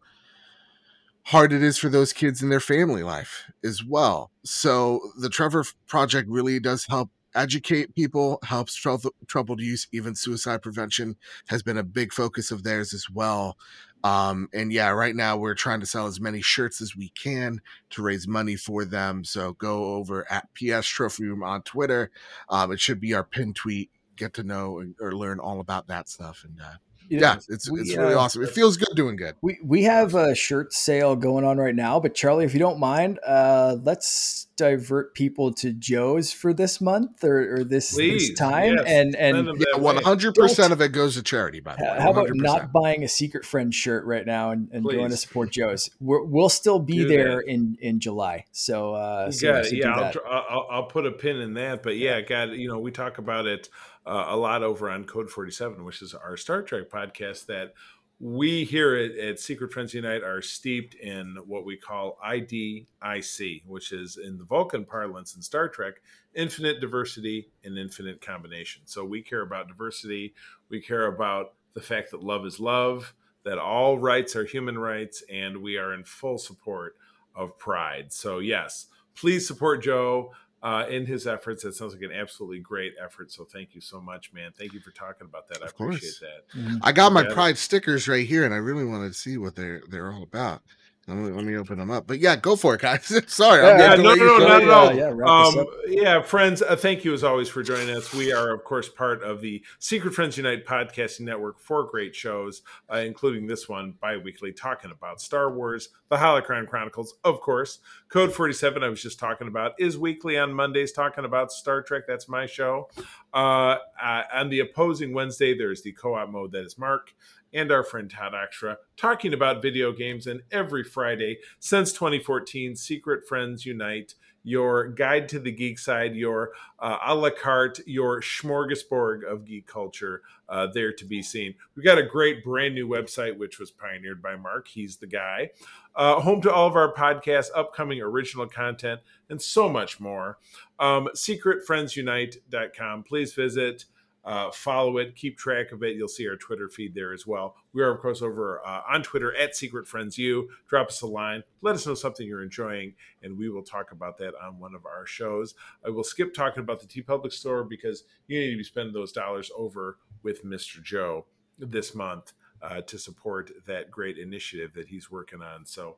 hard it is for those kids in their family life as well. So the Trevor Project really does help educate people, helps trouble, troubled youth, even suicide prevention has been a big focus of theirs as well. Um, and yeah, right now we're trying to sell as many shirts as we can to raise money for them. So go over at PS Trophy Room on Twitter. Um, it should be our pin tweet. Get to know or learn all about that stuff. And uh, You know, yeah, it's we, it's really uh, awesome. It feels good doing good. We we have a shirt sale going on right now, but Charlie, if you don't mind, uh, let's divert people to Joe's for this month or, or this, this time, yes. and and Yeah, that one way. hundred percent of it goes to charity. By the way, how about not buying a secret friend shirt right now and, and going to support Joe's? We're, we'll still be Do there that. in in July, so uh, You so, got so it. do Yeah, I'll, that. I'll, I'll put a pin in that. But yeah, got it. You know, we talk about it uh, a lot over on Code 47, which is our Star Trek podcast that we here at, at, Secret Friends Unite are steeped in what we call IDIC, which is in the Vulcan parlance in Star Trek, infinite diversity and infinite combination. So we care about diversity. We care about the fact that love is love, that all rights are human rights, and we are in full support of pride. So, yes, please support Joe uh, in his efforts. That sounds like an absolutely great effort. So thank you so much, man. Thank you for talking about that. I appreciate that. Mm-hmm. I got my pride stickers right here, and I really wanted to see what they're they're all about. Let me, let me open them up. But yeah, go for it, guys. Sorry. Yeah, no, no, no, not at all. Yeah, yeah, um, yeah friends, uh, thank you as always for joining us. We are, of course, part of the Secret Friends Unite podcasting network. for great shows, uh, including this one bi-weekly, talking about Star Wars, the Holocron Chronicles, of course. Code 47, I was just talking about, is weekly on Mondays, talking about Star Trek. That's my show. Uh, uh, on the opposing Wednesday, there's the co-op mode that is Mark and our friend Todd Extra talking about video games. And every Friday since 2014, Secret Friends Unite, your guide to the geek side, your uh, a la carte, your smorgasbord of geek culture uh, there to be seen. We've got a great brand new website, which was pioneered by Mark. He's the guy. Uh, home to all of our podcasts, upcoming original content, and so much more. Um, secretfriendsunite.com. Please visit. Uh, follow it, keep track of it. You'll see our Twitter feed there as well. We are, of course, over uh, on Twitter at Secret Friends U. Drop us a line, let us know something you're enjoying, and we will talk about that on one of our shows. I will skip talking about the TeePublic store because you need to be spending those dollars over with Mr. Joe this month uh, to support that great initiative that he's working on. So,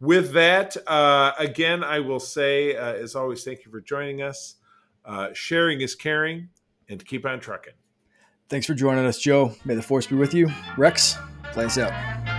with that, uh, again, I will say, uh, as always, thank you for joining us. Uh, sharing is caring and keep on trucking. Thanks for joining us, Joe. May the force be with you. Rex, play us out.